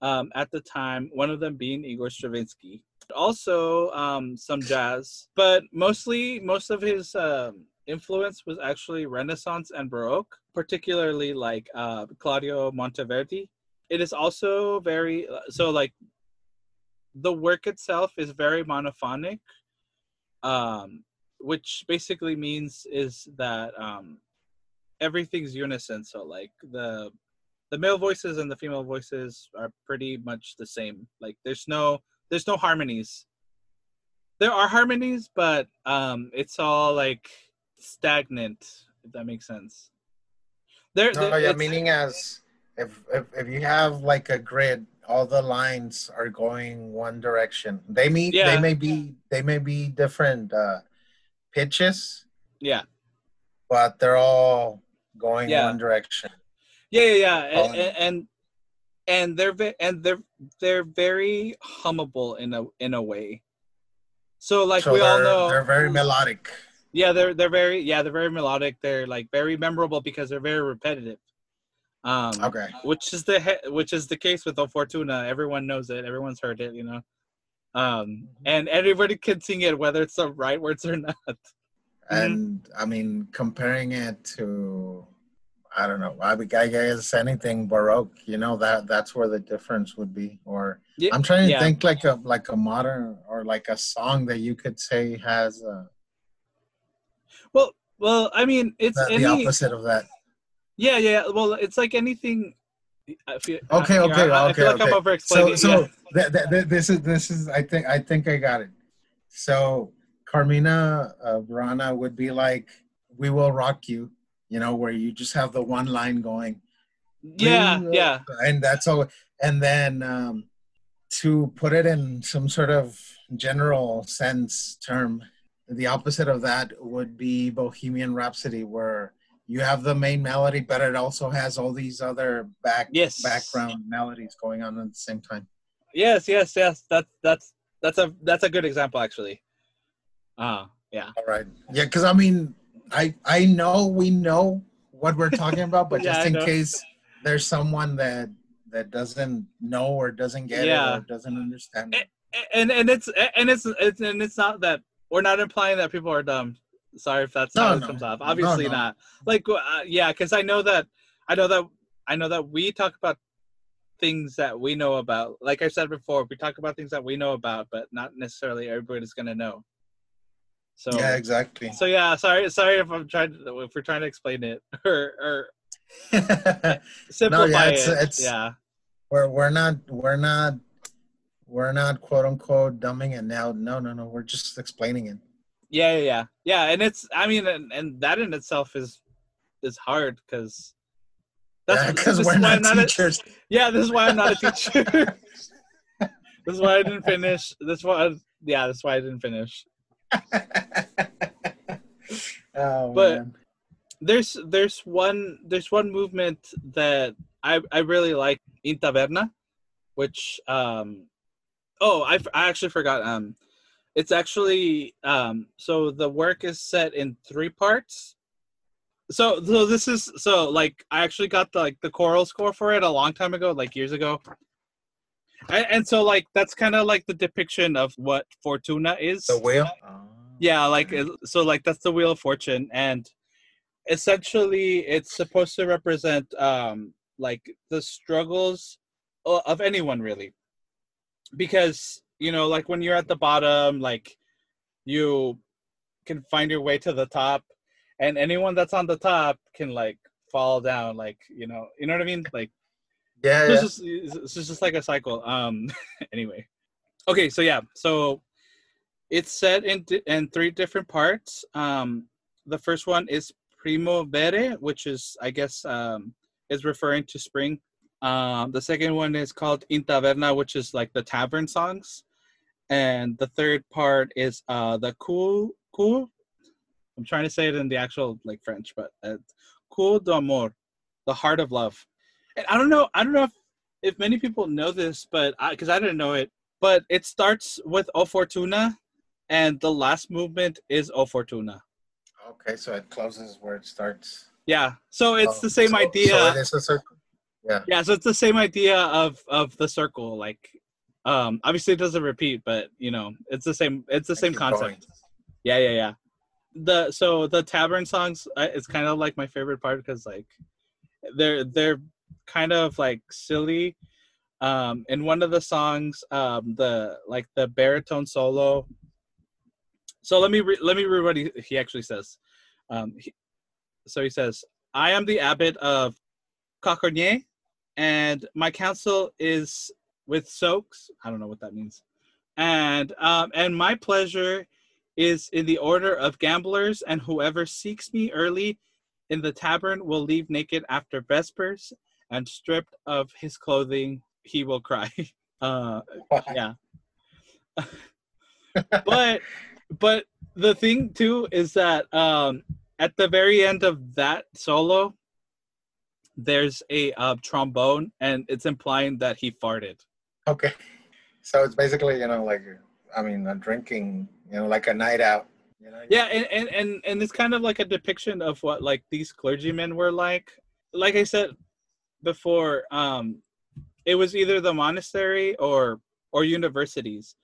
[SPEAKER 1] um, at the time, one of them being Igor Stravinsky. Also, um, some jazz, but mostly most of his um, influence was actually Renaissance and Baroque, particularly like uh, Claudio Monteverdi it is also very so like the work itself is very monophonic um which basically means is that um everything's unison so like the the male voices and the female voices are pretty much the same. Like there's no there's no harmonies. There are harmonies but um it's all like stagnant if that makes sense.
[SPEAKER 2] There, there oh, yeah meaning as if, if if you have like a grid all the lines are going one direction. They mean yeah. they may be they may be different uh pitches.
[SPEAKER 1] Yeah.
[SPEAKER 2] But they're all going yeah. one direction
[SPEAKER 1] yeah yeah yeah and, and, and and they're ve- and they're they're very hummable in a in a way so like so we all know
[SPEAKER 2] they're very melodic
[SPEAKER 1] yeah they're they're very yeah they're very melodic they're like very memorable because they're very repetitive Um,
[SPEAKER 2] Okay.
[SPEAKER 1] which is the he- which is the case with O Fortuna. Everyone knows it. Everyone's heard it. You know, um, and everybody can sing it whether it's the right words or not.
[SPEAKER 2] And I mean, comparing it to, I don't know, I, I guess anything Baroque, you know, that that's where the difference would be. Or
[SPEAKER 1] Yeah,
[SPEAKER 2] I'm trying to
[SPEAKER 1] yeah.
[SPEAKER 2] think like a like a modern or like a song that you could say has uh,
[SPEAKER 1] Well, well, I mean, it's
[SPEAKER 2] the,
[SPEAKER 1] any
[SPEAKER 2] the opposite of that.
[SPEAKER 1] yeah, yeah. Well, it's like anything. I feel,
[SPEAKER 2] Okay,
[SPEAKER 1] I,
[SPEAKER 2] okay,
[SPEAKER 1] I, I
[SPEAKER 2] okay,
[SPEAKER 1] like I'm
[SPEAKER 2] okay. So so th- th- th- this is this is I think I think I got it. So Carmina uh, Burana would be like, "We will rock you," you know, where you just have the one line going.
[SPEAKER 1] yeah, yeah,
[SPEAKER 2] and that's all and then um, to put it in some sort of general sense term the opposite of that would be bohemian rhapsody where you have the main melody but it also has all these other back
[SPEAKER 1] Yes.
[SPEAKER 2] background melodies going on at the same time
[SPEAKER 1] yes, yes, yes. That's that's that's a that's a good example actually. Ah, yeah.
[SPEAKER 2] all right yeah because i mean i i know we know what we're talking about but *laughs*
[SPEAKER 1] Yeah,
[SPEAKER 2] just in case there's someone that that doesn't know or doesn't get
[SPEAKER 1] Yeah.
[SPEAKER 2] it or doesn't understand it.
[SPEAKER 1] and and it's and it's, it's and it's not that we're not implying that people are dumb. Sorry if that's
[SPEAKER 2] No,
[SPEAKER 1] how it
[SPEAKER 2] no.
[SPEAKER 1] comes off.
[SPEAKER 2] No,
[SPEAKER 1] Obviously
[SPEAKER 2] no.
[SPEAKER 1] not. Like uh, yeah, because I know that I know that I know that we talk about things that we know about. Like I said before, we talk about things that we know about, but not necessarily everybody's gonna know. So
[SPEAKER 2] yeah exactly
[SPEAKER 1] so yeah, sorry sorry if I'm trying to if we're trying to explain it *laughs* or or *laughs* simplify
[SPEAKER 2] it's-
[SPEAKER 1] it.
[SPEAKER 2] it's-
[SPEAKER 1] yeah.
[SPEAKER 2] we're we're not we're not we're not quote unquote dumbing it now. No, no, no. We're just explaining it.
[SPEAKER 1] Yeah, yeah, yeah, yeah, and it's I mean, and, and that in itself is is hard because
[SPEAKER 2] Yeah, because
[SPEAKER 1] this
[SPEAKER 2] we're not
[SPEAKER 1] I'm not a-
[SPEAKER 2] teachers.
[SPEAKER 1] yeah, this is why I'm not a *laughs* teacher. this is why I didn't finish. This why, yeah, that's why I didn't finish. *laughs*
[SPEAKER 2] oh
[SPEAKER 1] But-
[SPEAKER 2] man.
[SPEAKER 1] There's there's one there's one movement that I I really like in taberna, which um oh I actually forgot um it's actually um so the work is set in three parts. So so this is so like I actually got the like the choral score for it a long time ago, like years ago. And, and so like that's kind of like the depiction of what Fortuna is.
[SPEAKER 2] The wheel.
[SPEAKER 1] Yeah, like so like that's the wheel of fortune and essentially it's supposed to represent um like the struggles of anyone really. Because, you know, like when you're at the bottom like you can find your way to the top and anyone that's on the top can like fall down like, you know, you know what I mean? Like
[SPEAKER 2] Yeah,
[SPEAKER 1] so
[SPEAKER 2] yeah.
[SPEAKER 1] it's just it's just like a cycle. Um. *laughs* anyway, okay. So yeah. So it's set in in three different parts. Um. The first one is Primavera, which is I guess um is referring to spring. Um. The second one is called In Taverna, which is like the tavern songs, and the third part is uh the cool cool. I'm trying to say it in the actual like French, but uh, Cour d'amours, the heart of love and I don't know, I don't know if, if many people know this, but I because I didn't know it, but it starts with O Fortuna, and the last movement is O Fortuna.
[SPEAKER 2] Okay, so it closes where it starts.
[SPEAKER 1] Yeah, so it's
[SPEAKER 2] Oh,
[SPEAKER 1] the same
[SPEAKER 2] so-
[SPEAKER 1] idea.
[SPEAKER 2] So it is a circle.
[SPEAKER 1] yeah, Yeah. so it's the same idea of of the circle. Like, um, obviously it doesn't repeat, but you know, it's the same. It's the same concept.
[SPEAKER 2] going.
[SPEAKER 1] Yeah, yeah, yeah. The so the tavern songs uh, is kind of like my favorite part because like they're they're kind of like silly. Um, in one of the songs, um, the like the baritone solo. So let me re- let me read what he, he actually says. Um, he, so he says, "I am the abbot of Cocornier, and my council is with soaks. I don't know what that means, and um, and my pleasure is in the order of gamblers, and whoever seeks me early in the tavern will leave naked after vespers, and stripped of his clothing he will cry. *laughs* Uh, yeah. but but the thing too is that um, at the very end of that solo, there's a uh, trombone, and it's implying that he farted.
[SPEAKER 2] Okay. So it's basically, you know, like I mean, a drinking, you know, like a night out. You know.
[SPEAKER 1] yeah and, and and and it's kind of like a depiction of what like these clergymen were like like i said before um it was either the monastery or or universities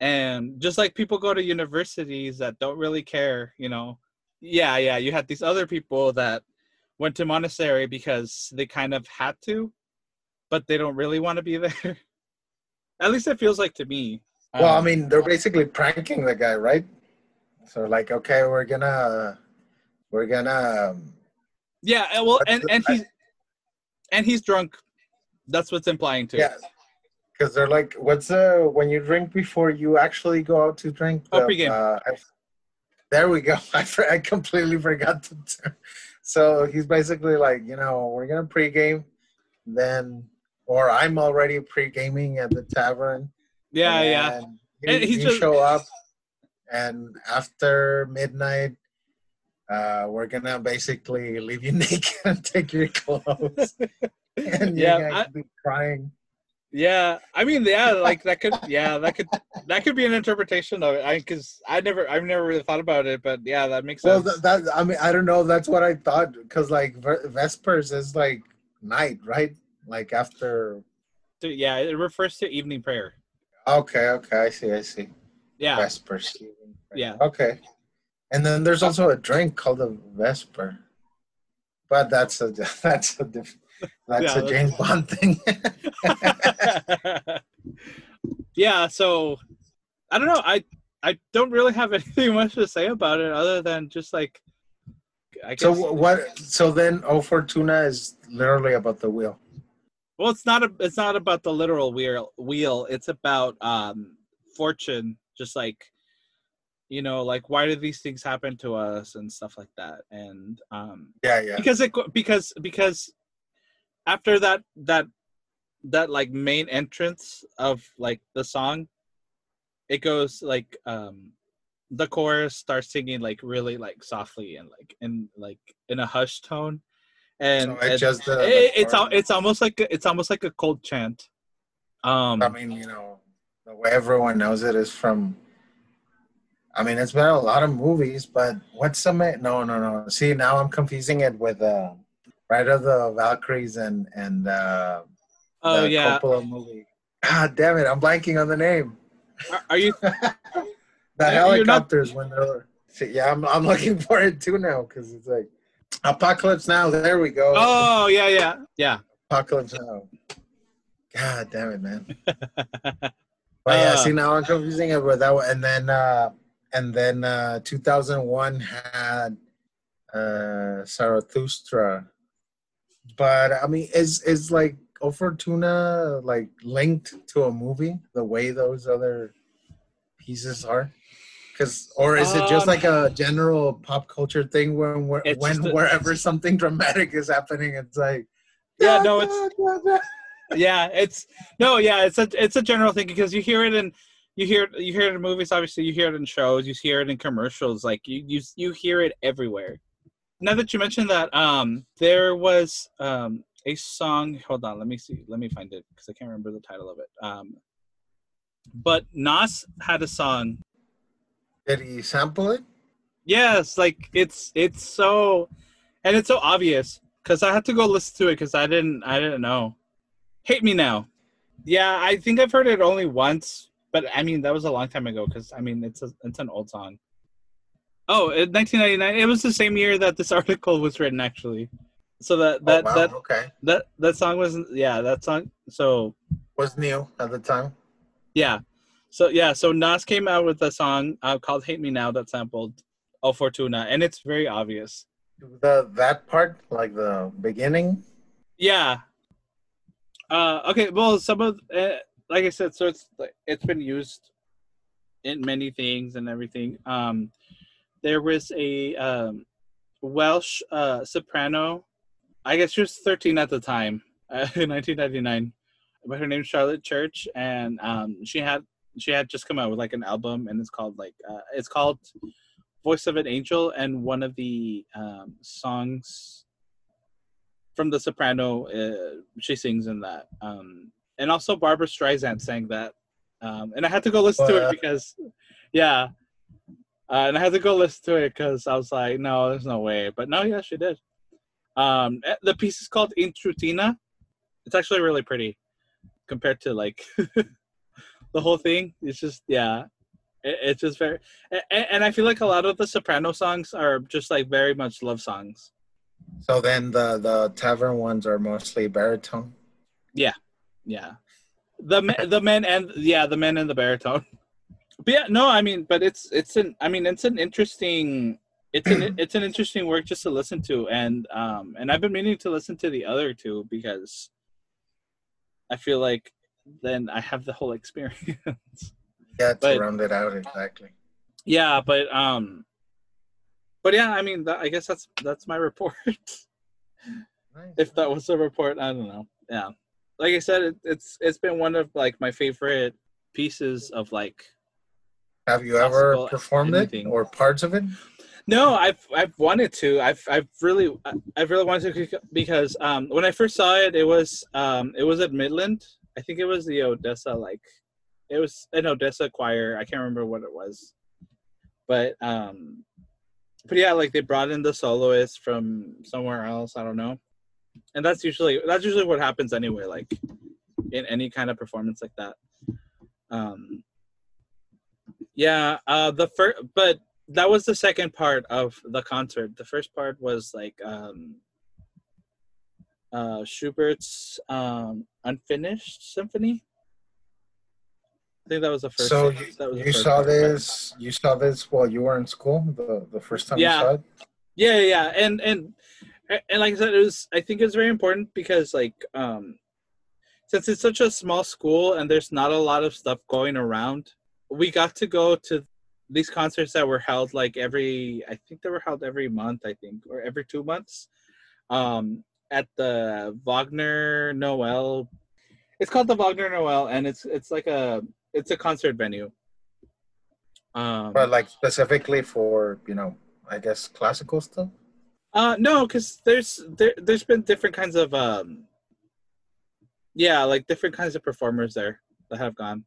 [SPEAKER 1] and just like people go to universities that don't really care you know yeah yeah you had these other people that went to monastery because they kind of had to but they don't really want to be *laughs* there at least it feels like to me
[SPEAKER 2] Well, I
[SPEAKER 1] Um,
[SPEAKER 2] mean, they're basically pranking the guy, right? So like, okay, we're gonna, we're gonna. Um,
[SPEAKER 1] yeah well and and he's and he's drunk that's what's implying too
[SPEAKER 2] yeah, because they're like, what's uh when you drink before you actually go out to drink?
[SPEAKER 1] Oh,
[SPEAKER 2] the,
[SPEAKER 1] pregame.
[SPEAKER 2] Uh, I- there we go. *laughs* I for, I completely forgot the term. So he's basically like, you know, we're gonna pregame, then, or I'm already pre-gaming at the tavern.
[SPEAKER 1] yeah yeah
[SPEAKER 2] and You,
[SPEAKER 1] And he's
[SPEAKER 2] you
[SPEAKER 1] just-
[SPEAKER 2] show up, and after midnight, uh, we're gonna basically leave you *laughs* naked and take your clothes, *laughs* and
[SPEAKER 1] Yeah,
[SPEAKER 2] gonna
[SPEAKER 1] I-
[SPEAKER 2] be crying.
[SPEAKER 1] Yeah, I mean, yeah, like that could, yeah, that could, that could be an interpretation of it. I because I never, I've never really thought about it, but yeah, that makes
[SPEAKER 2] Well,
[SPEAKER 1] sense.
[SPEAKER 2] th- that I mean, I don't know. That's what I thought because like Vespers is like night, right? Like after.
[SPEAKER 1] yeah, it refers to evening prayer.
[SPEAKER 2] Okay, okay, I see, I see.
[SPEAKER 1] Yeah,
[SPEAKER 2] Vespers.
[SPEAKER 1] yeah,
[SPEAKER 2] Okay. And then there's also a drink called a Vesper. But that's a *laughs* that's a diff- that's
[SPEAKER 1] Yeah,
[SPEAKER 2] a James Bond thing. *laughs*
[SPEAKER 1] yeah. So I don't know. I I don't really have *laughs* anything much to say about it other than just like, I guess.
[SPEAKER 2] so what? So then, O Fortuna is literally about the wheel.
[SPEAKER 1] Well, it's not a, it's not about the literal wheel. Wheel. It's about um fortune. Just like, you know, like why do these things happen to us and stuff like that. And um
[SPEAKER 2] Yeah, yeah.
[SPEAKER 1] because it because because after that that that like main entrance of like the song, it goes like um the chorus starts singing like really like softly and like in like in a hush tone. And,
[SPEAKER 2] So it's
[SPEAKER 1] and
[SPEAKER 2] just the-
[SPEAKER 1] it- it's al- it's almost like a- it's almost like a cold chant. Um
[SPEAKER 2] I mean, you know, the way everyone knows it is from. I mean, it's been a lot of movies, but what's the ma- no, no, no. See, now I'm confusing it with uh, Ride of the Valkyries and and uh,
[SPEAKER 1] oh
[SPEAKER 2] the
[SPEAKER 1] yeah.
[SPEAKER 2] Coppola movie. God damn it, I'm blanking on the name.
[SPEAKER 1] Are, are you *laughs*
[SPEAKER 2] the
[SPEAKER 1] you're not-
[SPEAKER 2] helicopters when they're See, yeah, I'm I'm looking *laughs* for it too now because it's like Apocalypse Now. There we go.
[SPEAKER 1] Oh yeah, yeah. Yeah.
[SPEAKER 2] Apocalypse Now. God damn it, man. *laughs* But yeah,
[SPEAKER 1] Uh,
[SPEAKER 2] see now I'm confusing it with that one. And then uh and then uh 2001 had uh Zarathustra. But I mean is is like O Fortuna like linked to a movie the way those other pieces are? Cause or is it just
[SPEAKER 1] Um,
[SPEAKER 2] like a general pop culture thing when when, when
[SPEAKER 1] a-
[SPEAKER 2] wherever something *laughs* dramatic is happening it's like
[SPEAKER 1] Yeah, no, it's- yeah it's no yeah it's a it's a general thing because you hear it in you hear you hear it in movies obviously you hear it in shows you hear it in commercials like you you you hear it everywhere now that you mentioned that um there was um a song hold on let me see let me find it because i can't remember the title of it um but nas had a song
[SPEAKER 2] Did he sample it?
[SPEAKER 1] Yes, like it's it's so, and it's so obvious because I had to go listen to it because I didn't I didn't know. Hate me now. Yeah, I think I've heard it only once, but I mean that was a long time ago because I mean it's a it's an old song. Oh, 1999, it was the same year that this *laughs* article was written actually. So that that
[SPEAKER 2] oh, wow,
[SPEAKER 1] that
[SPEAKER 2] okay.
[SPEAKER 1] that that song was yeah that song. So
[SPEAKER 2] Was new at the time.
[SPEAKER 1] yeah, so yeah, so Nas came out with a song uh, called "Hate Me Now" that sampled "Oh Fortuna," and it's very obvious.
[SPEAKER 2] The that part, like the beginning.
[SPEAKER 1] Yeah. Uh, okay. Well, some of uh, like I said, so it's it's been used in many things and everything. Um, there was a um, Welsh uh, soprano. I guess she was 13 at the time, uh, *laughs* in 1999. But her name's Charlotte Church, and um, she had she had just come out with like an album, and it's called like uh, it's called "Voice of an Angel," and one of the um, songs from The Soprano, uh, she sings in that. Um, and also Barbra Streisand sang that. Um, and I had to go listen to
[SPEAKER 2] Uh.
[SPEAKER 1] it because, yeah. Uh, and I had to go listen to it because I was like, no, there's no way. But no, yeah, she did. Um, eh, the piece is called In trutina. It's actually really pretty compared to like *laughs* the whole thing. It's just yeah, it, it's just very and, and I feel like a lot of the soprano songs are just like very much love songs.
[SPEAKER 2] So then the the tavern ones are mostly baritone.
[SPEAKER 1] Yeah, yeah. The me- the men and yeah the men and the baritone. But yeah, no, I mean, but it's it's an I mean it's an interesting it's an *clears throat* it's an interesting work just to listen to and um and I've been meaning to listen to the other two because I feel like then I have the whole experience. *laughs*
[SPEAKER 2] Yeah, to
[SPEAKER 1] But-
[SPEAKER 2] round it out exactly.
[SPEAKER 1] yeah, but um but yeah, I mean that, I guess that's that's my report. *laughs*
[SPEAKER 2] Nice.
[SPEAKER 1] if that was a report, I don't know. Yeah. Like I said, it, it's it's been one of like my favorite pieces of like
[SPEAKER 2] Have you ever performed
[SPEAKER 1] anything.
[SPEAKER 2] it or parts of it?
[SPEAKER 1] No, I've I've wanted to. I've I've really I've really wanted to because um when I first saw it, it was um it was at Midland. I think it was the Odessa like it was an Odessa choir. I can't remember what it was, but um but yeah, like they brought in the soloist from somewhere else. I don't know, and that's usually that's usually what happens anyway. Like in any kind of performance like that. Um yeah, uh the first but that was the second part of the concert. The first part was like um uh Schubert's um Unfinished Symphony. I think that was the first.
[SPEAKER 2] so you,
[SPEAKER 1] that was
[SPEAKER 2] you
[SPEAKER 1] first
[SPEAKER 2] saw this you saw this while you were in school the, the first time
[SPEAKER 1] Yeah.
[SPEAKER 2] you saw it?
[SPEAKER 1] Yeah, yeah, yeah. and and and like I said, it was. I think it's very important because like um, since it's such a small school and there's not a lot of stuff going around, we got to go to these concerts that were held like every. I think they were held every month. I think or every two months, um, at the Wagner Noel. It's called the Wagner Noel, and it's it's like a it's a concert venue. Um,
[SPEAKER 2] But like specifically for, you know, I guess classical stuff?
[SPEAKER 1] Uh no, because there's there there's been different kinds of um yeah, like different kinds of performers there that have gone.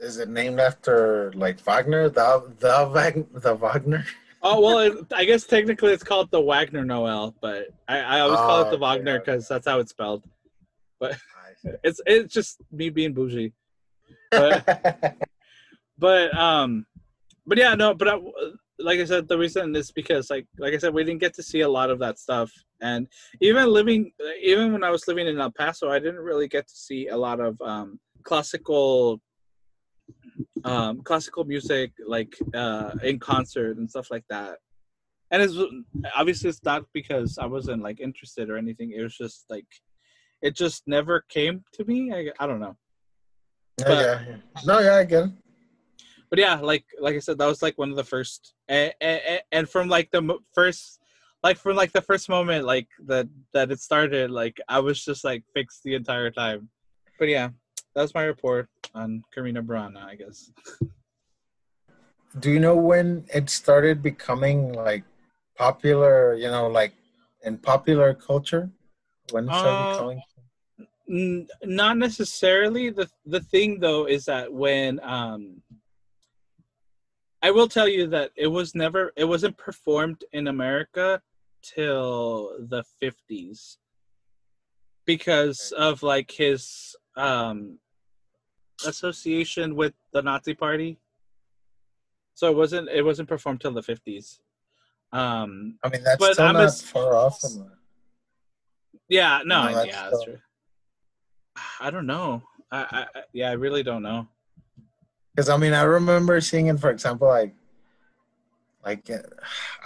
[SPEAKER 2] Is it named after like Wagner? The the Wag, the Wagner?
[SPEAKER 1] Oh well, it, I guess technically it's called the Wagner Noel, but I, I always call
[SPEAKER 2] Oh,
[SPEAKER 1] it the
[SPEAKER 2] okay,
[SPEAKER 1] Wagner
[SPEAKER 2] okay.
[SPEAKER 1] because that's how it's spelled. But *laughs* it's it's just me being bougie, but *laughs* but um, but yeah, no, but I, like I said, the reason is because like like I said, we didn't get to see a lot of that stuff, and even living, even when I was living in El Paso, I didn't really get to see a lot of um classical um classical music like uh in concert and stuff like that. And it's obviously it's not because i wasn't like interested or anything. It was just like it just never came to me. I, I don't know. But-
[SPEAKER 2] yeah, yeah. No, yeah, I get it.
[SPEAKER 1] But yeah like like i said that was like one of the first and, and, and from like the first like from like the first moment like that that it started like i was just like fixed the entire time. But yeah that's my report on Carmina Burana, i guess.
[SPEAKER 2] Do you know when it started becoming like popular, you know, like in popular culture? When it started
[SPEAKER 1] Uh,
[SPEAKER 2] becoming?
[SPEAKER 1] N- not necessarily. The the thing though is that when um i will tell you that it was never it wasn't performed in america till the 50s because of like his um association with the nazi party so it wasn't it wasn't performed till the 50s um
[SPEAKER 2] I mean, that's
[SPEAKER 1] but
[SPEAKER 2] still
[SPEAKER 1] I'm
[SPEAKER 2] not
[SPEAKER 1] as-
[SPEAKER 2] far off from that.
[SPEAKER 1] Yeah, no,
[SPEAKER 2] No, that's
[SPEAKER 1] yeah, that's true. I don't know. I, I yeah, I really don't know.
[SPEAKER 2] Because I mean, I remember seeing it, for example, like, like uh,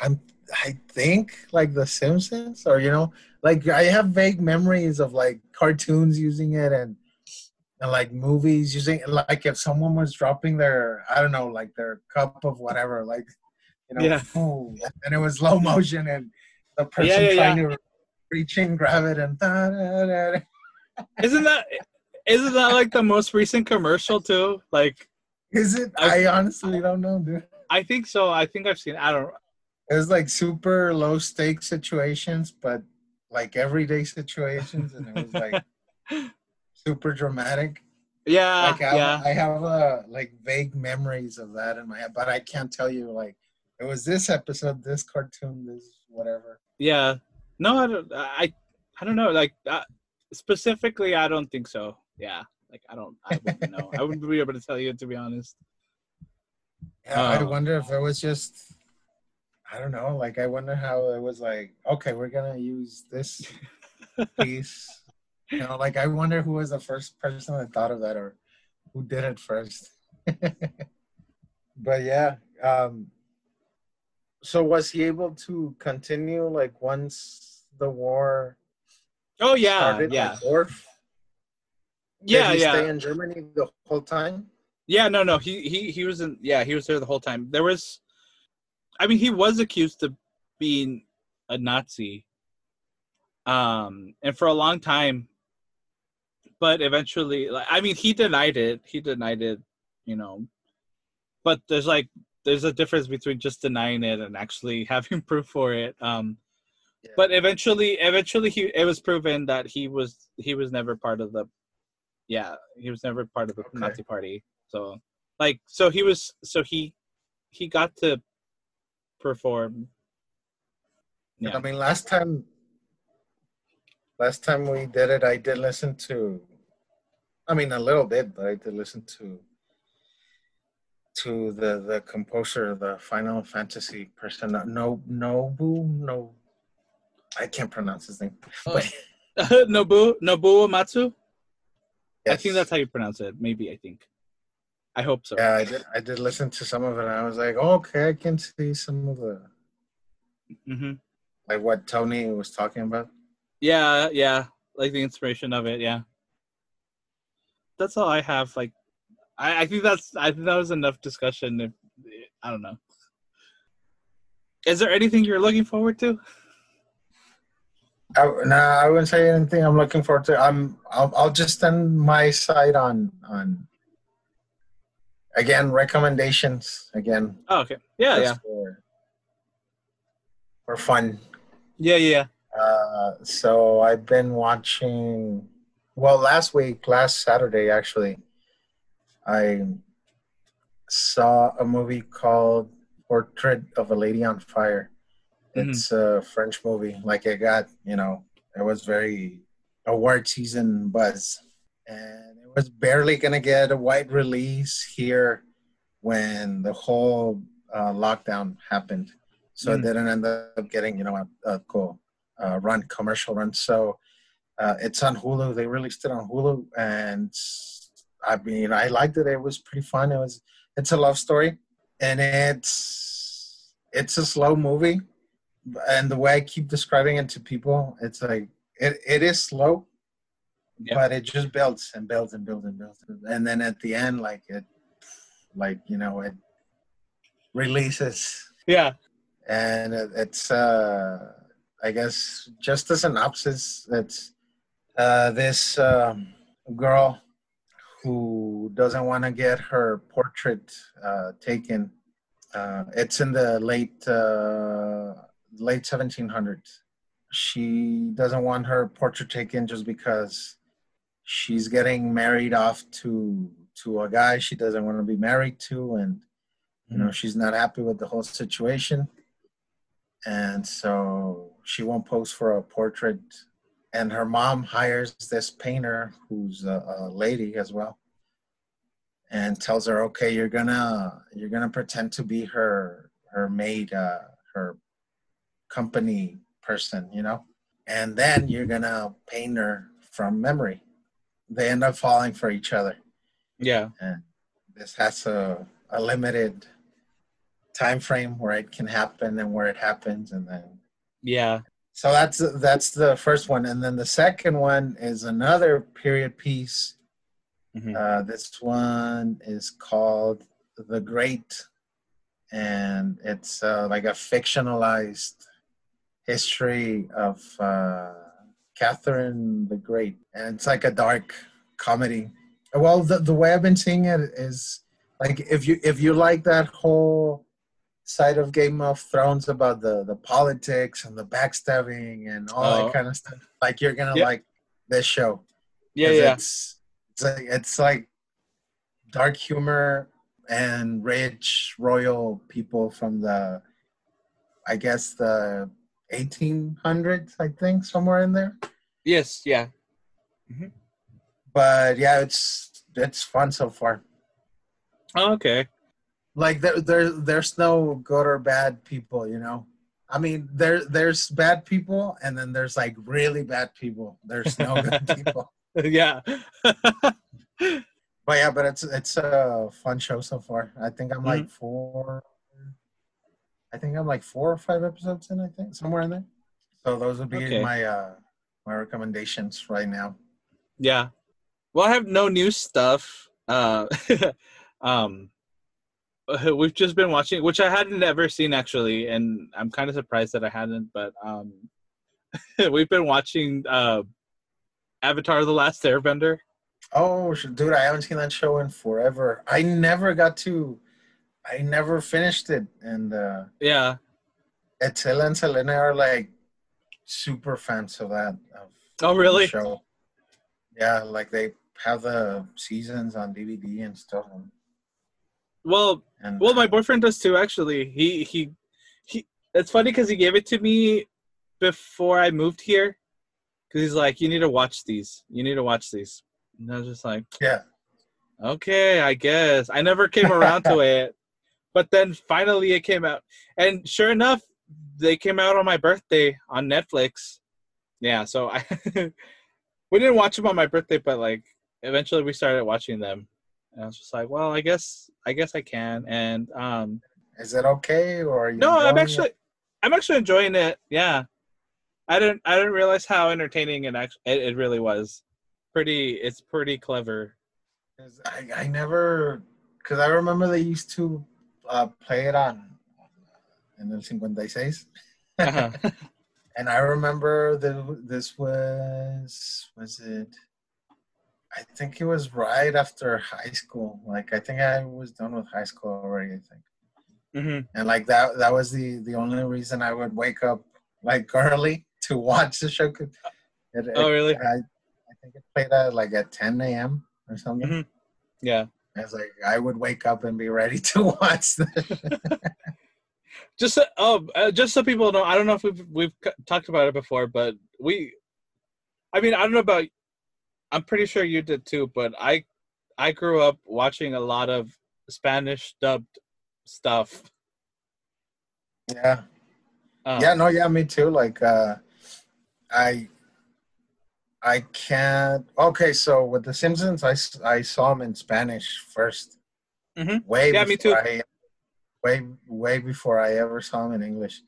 [SPEAKER 2] I'm, I think like The Simpsons, or you know, like I have vague memories of like cartoons using it and and like movies using like if someone was dropping their I don't know like their cup of whatever like you know
[SPEAKER 1] Yeah.
[SPEAKER 2] and it was slow motion and the person
[SPEAKER 1] yeah,
[SPEAKER 2] trying to reach in grab it and da, da, da, da.
[SPEAKER 1] Isn't that isn't that like the most recent commercial too? Like
[SPEAKER 2] is it
[SPEAKER 1] I-
[SPEAKER 2] I honestly don't know dude
[SPEAKER 1] I think so. I think I've seen. I don't.
[SPEAKER 2] It was like super low stakes situations, but like everyday situations, and it was like *laughs* super dramatic.
[SPEAKER 1] Yeah,
[SPEAKER 2] Like I,
[SPEAKER 1] yeah.
[SPEAKER 2] I have uh, like vague memories of that in my head, but I can't tell you like it was this episode, this cartoon, this whatever.
[SPEAKER 1] Yeah. No, I don't. I I don't know. Like uh, specifically, I don't think so. Yeah, like I don't, I wouldn't know. I wouldn't be able to tell you to be honest.
[SPEAKER 2] Yeah, I
[SPEAKER 1] Oh.
[SPEAKER 2] wonder if it was just I don't know, like I wonder how it was like, okay, we're gonna use this *laughs* piece. You know, like I wonder who was the first person that thought of that or who did it first. *laughs* but yeah, um so was he able to continue like once the war
[SPEAKER 1] Oh yeah,
[SPEAKER 2] started?
[SPEAKER 1] yeah,
[SPEAKER 2] like, or
[SPEAKER 1] yeah,
[SPEAKER 2] did he
[SPEAKER 1] yeah.
[SPEAKER 2] stay in Germany the whole time?
[SPEAKER 1] Yeah, no, no. He he he was in. Yeah, he was there the whole time. There was, I mean, he was accused of being a Nazi, um, and for a long time. But eventually, like, I mean, he denied it. He denied it, you know. But there's like there's a difference between just denying it and actually *laughs* having proof for it. Um,
[SPEAKER 2] Yeah.
[SPEAKER 1] but eventually, eventually, he it was proven that he was he was never part of the. Yeah, he was never part of the
[SPEAKER 2] Okay.
[SPEAKER 1] Nazi party. So, like, so he was, so he, he got to perform. Yeah.
[SPEAKER 2] I mean, last time, last time we did it, I did listen to. I mean, a little bit, but I did listen to. To the the composer, the Final Fantasy person, uh, no Nobu, no, I can't pronounce his name. Oh. But *laughs*
[SPEAKER 1] Nobu Nobu Matsu. I think that's how you pronounce it. Maybe I think. I hope so.
[SPEAKER 2] Yeah, I did. I did listen to some of it, and I was like, okay, I can see some of the
[SPEAKER 1] hmm
[SPEAKER 2] like what Tony was talking about.
[SPEAKER 1] Yeah, yeah. Like the inspiration of it. Yeah. That's all I have. Like, I, I think that's. I think that was enough discussion. If I don't know. Is there anything you're looking forward to?
[SPEAKER 2] I, nah, I wouldn't say anything. I'm looking forward to. I'm. I'll. I'll just send my side on on. Again, recommendations. Again,
[SPEAKER 1] Oh, okay. Yeah, yeah,
[SPEAKER 2] For, for fun.
[SPEAKER 1] yeah, yeah.
[SPEAKER 2] Uh, so I've been watching. Well, last week, last Saturday, actually, I saw a movie called Portrait of a Lady on Fire.
[SPEAKER 1] Mhm.
[SPEAKER 2] It's a French movie. Like it got, you know, it was very award season buzz, and it was barely gonna get a wide release here when the whole uh, lockdown happened. So it
[SPEAKER 1] Mm.
[SPEAKER 2] didn't end up getting, you know, a, a cool uh, run, commercial run. So uh, it's on Hulu. They released it on Hulu, and I mean, I liked it. It was pretty fun. It was. It's a love story, and it's it's a slow movie. And the way I keep describing it to people, it's like it, it is slow,
[SPEAKER 1] Yeah.
[SPEAKER 2] but it just builds and builds and builds and builds, and then at the end, like it, like you know, it releases
[SPEAKER 1] Yeah.
[SPEAKER 2] and it- it's uh i guess just a synopsis it's uh this um, girl who doesn't want to get her portrait uh taken uh it's in the late uh late 1700s she doesn't want her portrait taken just because she's getting married off to to a guy she doesn't want to be married to and you know she's not happy with the whole situation. And so she won't pose for a portrait. And her mom hires this painter who's a, a lady as well and tells her okay you're gonna you're gonna pretend to be her her maid uh her company person you know and then you're gonna paint her from memory they end up falling for each other
[SPEAKER 1] Yeah.
[SPEAKER 2] and this has a, a limited time frame where it can happen and where it happens and then
[SPEAKER 1] Yeah.
[SPEAKER 2] so that's that's the first one and then the second one is another period piece
[SPEAKER 1] Mhm.
[SPEAKER 2] uh, this one is called the great and it's uh, like a fictionalized history of uh, catherine the great and it's like a dark comedy well the, the way i've been seeing it is like if you if you like that whole side of game of thrones about the the politics and the backstabbing and all
[SPEAKER 1] Oh.
[SPEAKER 2] that kind of stuff like you're gonna like this show
[SPEAKER 1] Yeah. Yeah.
[SPEAKER 2] It's, it's like it's like dark humor and rich royal people from the, I guess the 1800s. I think somewhere in there.
[SPEAKER 1] Yes. Yeah. Mhm.
[SPEAKER 2] But yeah, it's it's fun so far.
[SPEAKER 1] Oh, okay.
[SPEAKER 2] Like there, there there's no good or bad people, you know. I mean, there there's bad people, and then there's like really bad people. There's no good *laughs* people.
[SPEAKER 1] yeah.
[SPEAKER 2] But yeah, but it's it's a fun show so far. I think I'm like four. I think I'm like four or five episodes in. I think somewhere in there. So those would be
[SPEAKER 1] Okay.
[SPEAKER 2] my uh my recommendations right now.
[SPEAKER 1] Yeah. Well, I have no new stuff. Uh, *laughs* um, *laughs* we've just been watching, which I hadn't ever seen actually, and I'm kind of surprised that I hadn't. But um, *laughs* we've been watching uh, Avatar: The Last Airbender.
[SPEAKER 2] Oh, dude, I haven't seen that show in forever. I never got to. I never finished it, and uh
[SPEAKER 1] Yeah.
[SPEAKER 2] Attila and Selena are like super fans of that. Of
[SPEAKER 1] Oh, really?
[SPEAKER 2] Show. Yeah, like they have the seasons on DVD and stuff.
[SPEAKER 1] Well,
[SPEAKER 2] and
[SPEAKER 1] well, my boyfriend does too. Actually, he he he. It's funny because he gave it to me before I moved here. Because he's like, "You need to watch these. You need to watch these." And I was just like,
[SPEAKER 2] yeah,
[SPEAKER 1] okay, I guess. I never came around to *laughs* it. But then finally it came out. And sure enough, they came out on my birthday on Netflix. Yeah, so I *laughs* we didn't watch them on my birthday, but like eventually we started watching them. And I was just like, well, I guess I guess I can. And um
[SPEAKER 2] is it okay or
[SPEAKER 1] no, I'm
[SPEAKER 2] enjoying it?
[SPEAKER 1] actually I'm actually enjoying it. Yeah. I didn't I didn't realize how entertaining it actually it, it really was. Pretty it's pretty clever.
[SPEAKER 2] I, I never, because I remember they used to uh, play it on in el 56.
[SPEAKER 1] Uh-huh. *laughs*
[SPEAKER 2] And I remember that this was, was it? I think it was right after high school. Like, I think I was done with high school already, I think.
[SPEAKER 1] hmm
[SPEAKER 2] And like that, that was the, the only reason I would wake up like *laughs* early to watch the show. It,
[SPEAKER 1] Oh really?
[SPEAKER 2] I, I think it played at like at 10 a.m. or something.
[SPEAKER 1] Mhm. Yeah.
[SPEAKER 2] I was like, I would wake up and be ready *laughs* to watch *laughs*
[SPEAKER 1] just so, oh, uh, just so people know, I don't know if we've we've talked about it before, but we, I mean, I don't know about. I'm pretty sure you did too, but I, I grew up watching a lot of Spanish dubbed stuff.
[SPEAKER 2] Yeah.
[SPEAKER 1] Um,
[SPEAKER 2] Yeah, no, yeah, me too. Like uh I I can't Okay, so with the Simpsons I, I saw them in Spanish 1st
[SPEAKER 1] Mhm.
[SPEAKER 2] Way
[SPEAKER 1] Yeah, me
[SPEAKER 2] before I way way before I ever saw them in English.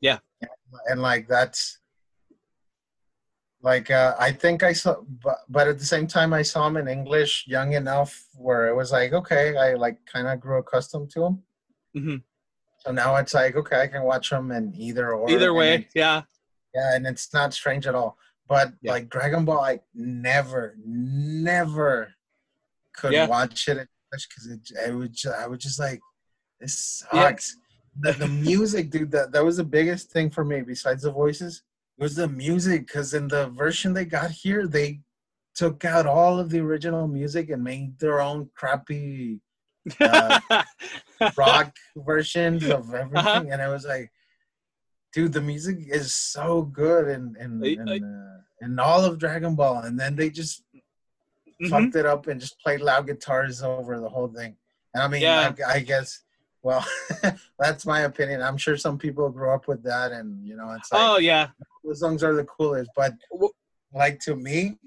[SPEAKER 1] Yeah.
[SPEAKER 2] And, and like that's like uh, I think I saw, but but at the same time I saw them in English young enough where it was like okay, I like kind of grew accustomed to them.
[SPEAKER 1] Mhm.
[SPEAKER 2] So now it's like okay, I can watch them in either or.
[SPEAKER 1] Either way, yeah.
[SPEAKER 2] yeah, and it's not strange at all. But
[SPEAKER 1] Yeah.
[SPEAKER 2] like Dragon Ball, I never, never could
[SPEAKER 1] Yeah.
[SPEAKER 2] watch it because it, it would, ju- I would just like, this
[SPEAKER 1] Yeah.
[SPEAKER 2] sucks. The, the music, dude, that, that was the biggest thing for me besides the voices was the music. Because in the version they got here, they took out all of the original music and made their own crappy Uh, *laughs* rock versions of everything,
[SPEAKER 1] Uh-huh.
[SPEAKER 2] and I was like, dude, the music is so good in in
[SPEAKER 1] I-
[SPEAKER 2] in, uh, in all of Dragon Ball, and then they just
[SPEAKER 1] Mhm.
[SPEAKER 2] fucked it up and just played loud guitars over the whole thing. And I mean,
[SPEAKER 1] Yeah.
[SPEAKER 2] I, I guess, well, *laughs* that's my opinion. I'm sure some people grew up with that, and you know, it's like
[SPEAKER 1] Oh yeah,
[SPEAKER 2] the songs are the coolest, but like to me,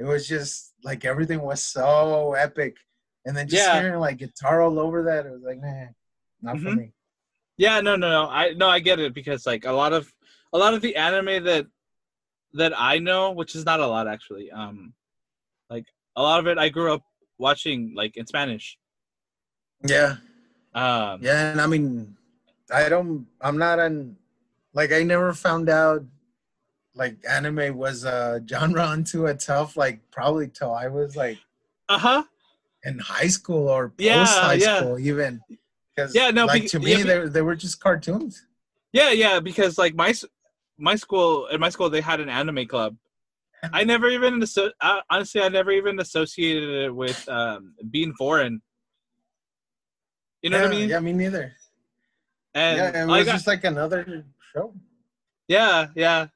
[SPEAKER 2] it was just like everything was so epic. And then just
[SPEAKER 1] Yeah.
[SPEAKER 2] hearing like guitar all over that, it was like, nah, not for
[SPEAKER 1] Mhm.
[SPEAKER 2] me.
[SPEAKER 1] Yeah. No, no, no. I no, I get it because like a lot of a lot of the anime that that I know, which is not a lot actually. Um, like a lot of it, I grew up watching like in Spanish.
[SPEAKER 2] Yeah,
[SPEAKER 1] Um,
[SPEAKER 2] yeah, and I mean, I don't, I'm not an, like, I never found out like anime was a genre *laughs* unto itself, like probably till I was like
[SPEAKER 1] Uh huh.
[SPEAKER 2] in high school or post
[SPEAKER 1] Yeah,
[SPEAKER 2] high
[SPEAKER 1] yeah.
[SPEAKER 2] school even. Because
[SPEAKER 1] Yeah, no,
[SPEAKER 2] like
[SPEAKER 1] be-
[SPEAKER 2] to me,
[SPEAKER 1] be-
[SPEAKER 2] they they were just cartoons.
[SPEAKER 1] Yeah, yeah, because like my my school in my school they had an anime club. I never even uh, honestly I never even associated it with um, being foreign. You know
[SPEAKER 2] yeah,
[SPEAKER 1] what I mean?
[SPEAKER 2] Yeah, me neither.
[SPEAKER 1] And
[SPEAKER 2] yeah, it was just like another show.
[SPEAKER 1] yeah, yeah.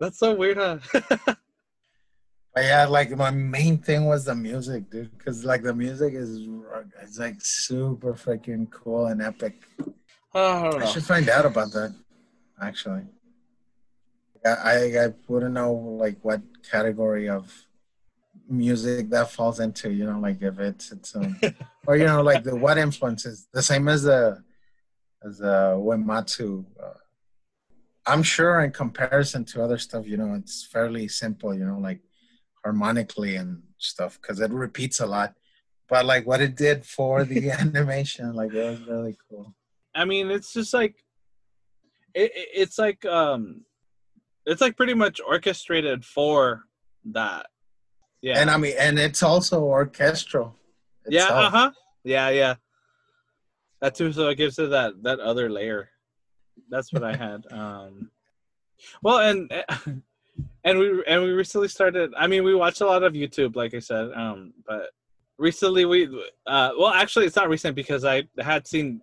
[SPEAKER 1] That's so weird, huh? *laughs*
[SPEAKER 2] But yeah, like my main thing was the music, dude, because like the music is it's like super freaking cool and epic.
[SPEAKER 1] Oh, I
[SPEAKER 2] I should find out about that. Actually, I I, I wouldn't know like what category of music that falls into. You know, like if it's it's um, *laughs* or you know like the what influences the same as the as uh Uematsu. Uh, I'm sure in comparison to other stuff, you know, it's fairly simple. You know, like harmonically and stuff because it repeats a lot. But like what it did for the *laughs* animation, like it was really cool.
[SPEAKER 1] I mean, it's just like it, it- it's like um it's like pretty much orchestrated for that. Yeah.
[SPEAKER 2] And I mean, and it's also orchestral.
[SPEAKER 1] yeah, uh-huh. Yeah, yeah. That too so it gives it that that other layer. That's what I had. *laughs* Um well and *laughs* and we and we recently started I mean we watch a lot of YouTube like I said um but recently we uh well actually it's not recent because I had seen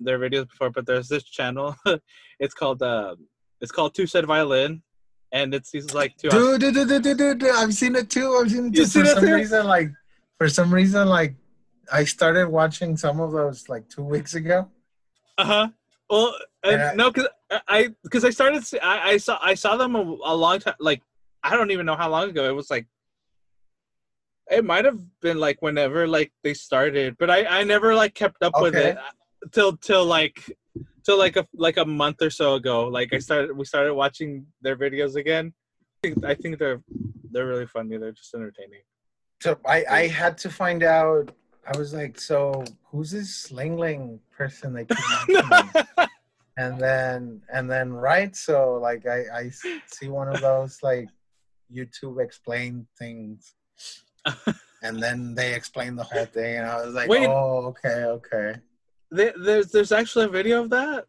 [SPEAKER 1] their videos before but there's this channel *laughs* it's called uh it's called Two Set Violin and it's these like two
[SPEAKER 2] Dude, dude, dude, dude, dude, dude, dude, I've seen it too. I've seen it too. For some
[SPEAKER 1] too?
[SPEAKER 2] reason, like for some reason, like I started watching some of those like two weeks ago.
[SPEAKER 1] Uh huh. Well, uh, no, because I because I started see- I, I saw I saw them a, a long time like I don't even know how long ago it was like it might have been like whenever like they started but I I never like kept up with it till till like till like a like a month or so ago like I started we started watching their videos again I think, I think they're they're really funny they're just entertaining
[SPEAKER 2] So I, I had to find out. I was like, so who's this Ling Ling person they keep *laughs* mentioning? And then and then right? So like i i see one of those like youtube explain things. And then they explain the whole thing and i was like
[SPEAKER 1] Wait.
[SPEAKER 2] oh okay okay.
[SPEAKER 1] There, there's there's actually a video of that?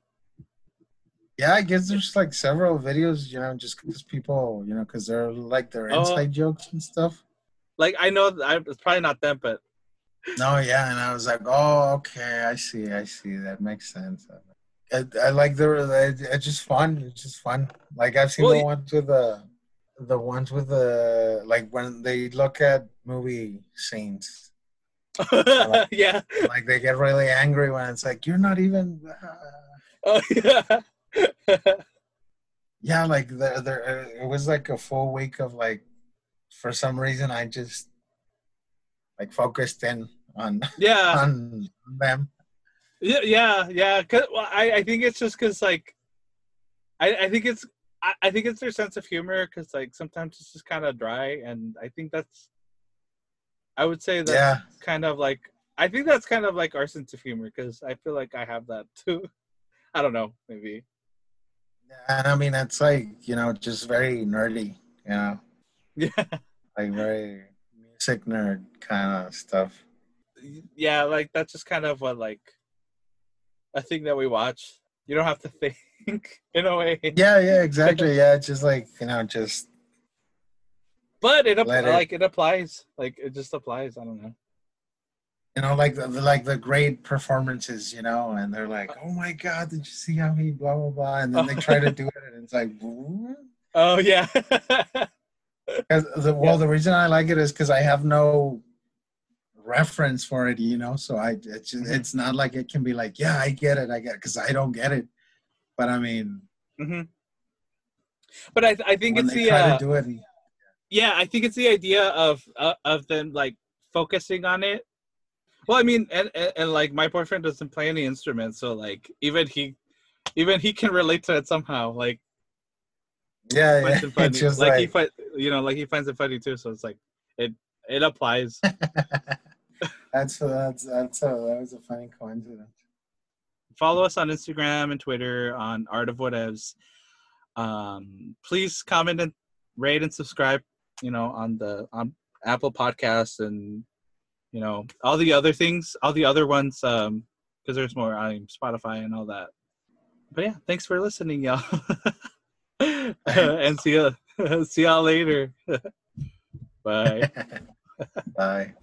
[SPEAKER 2] Yeah i guess there's like several videos you know just because people you know because they're like their
[SPEAKER 1] Oh.
[SPEAKER 2] inside jokes and stuff.
[SPEAKER 1] Like I know I, it's probably not them but
[SPEAKER 2] no yeah and i was like oh okay i see i see. That makes sense i, I like the it's just fun it's just fun like i've seen
[SPEAKER 1] Well,
[SPEAKER 2] the ones with the the ones with the like when they look at movie scenes *laughs*
[SPEAKER 1] yeah
[SPEAKER 2] like they get really angry when it's like you're not even uh, *laughs*
[SPEAKER 1] Oh yeah.
[SPEAKER 2] yeah like there there it was like a full week of like for some reason i just like focused in on
[SPEAKER 1] yeah. *laughs*
[SPEAKER 2] on them
[SPEAKER 1] Yeah. Yeah. Yeah. 'Cause- well, I, I think it's just because like, I, I think it's I, I think it's their sense of humor because like sometimes it's just kind of dry and I think that's I would say that's
[SPEAKER 2] yeah
[SPEAKER 1] kind of like I think that's kind of like our sense of humor because I feel like I have that too. *laughs* I don't know, maybe.
[SPEAKER 2] and i mean it's like you know just very nerdy you know
[SPEAKER 1] Yeah.
[SPEAKER 2] like very music nerd kind of stuff
[SPEAKER 1] Yeah, like that's just kind of what like a thing that we watch. You don't have to think *laughs* in a way.
[SPEAKER 2] yeah yeah exactly *laughs* yeah it's just like you know just
[SPEAKER 1] But it
[SPEAKER 2] it-
[SPEAKER 1] like it applies. Like it just applies. I don't know.
[SPEAKER 2] you know like the, like the great performances you know and they're like oh my god did you see how he blah blah blah and then they try to *laughs* do it and it's like?
[SPEAKER 1] Oh yeah."
[SPEAKER 2] the, well the reason i like it is because i have no reference for it you know so i it's just, it's not like it can be like yeah i get it i get it because i don't get it but i mean
[SPEAKER 1] hmm But I I think it's the uh,
[SPEAKER 2] it
[SPEAKER 1] yeah I think it's the idea of uh, of them like focusing on it. Well, I mean, and, and and like my boyfriend doesn't play any instruments, so like even he even he can relate to it somehow. Like
[SPEAKER 2] yeah, yeah. *laughs*
[SPEAKER 1] it funny.
[SPEAKER 2] it's just
[SPEAKER 1] like,
[SPEAKER 2] like,
[SPEAKER 1] he you know like he finds it funny too. So it's like it it applies. *laughs*
[SPEAKER 2] that's that's that's a, that was a funny coincidence
[SPEAKER 1] follow us on Instagram and Twitter on Art of Whatevs. Um, please comment and rate and subscribe. You know, on the on Apple Podcasts and you know all the other things, all the other ones. Um, because there's more on Spotify and all that. But yeah, thanks for listening, y'all. *laughs* and see ya, *laughs* see y'all later. *laughs* Bye.
[SPEAKER 2] bye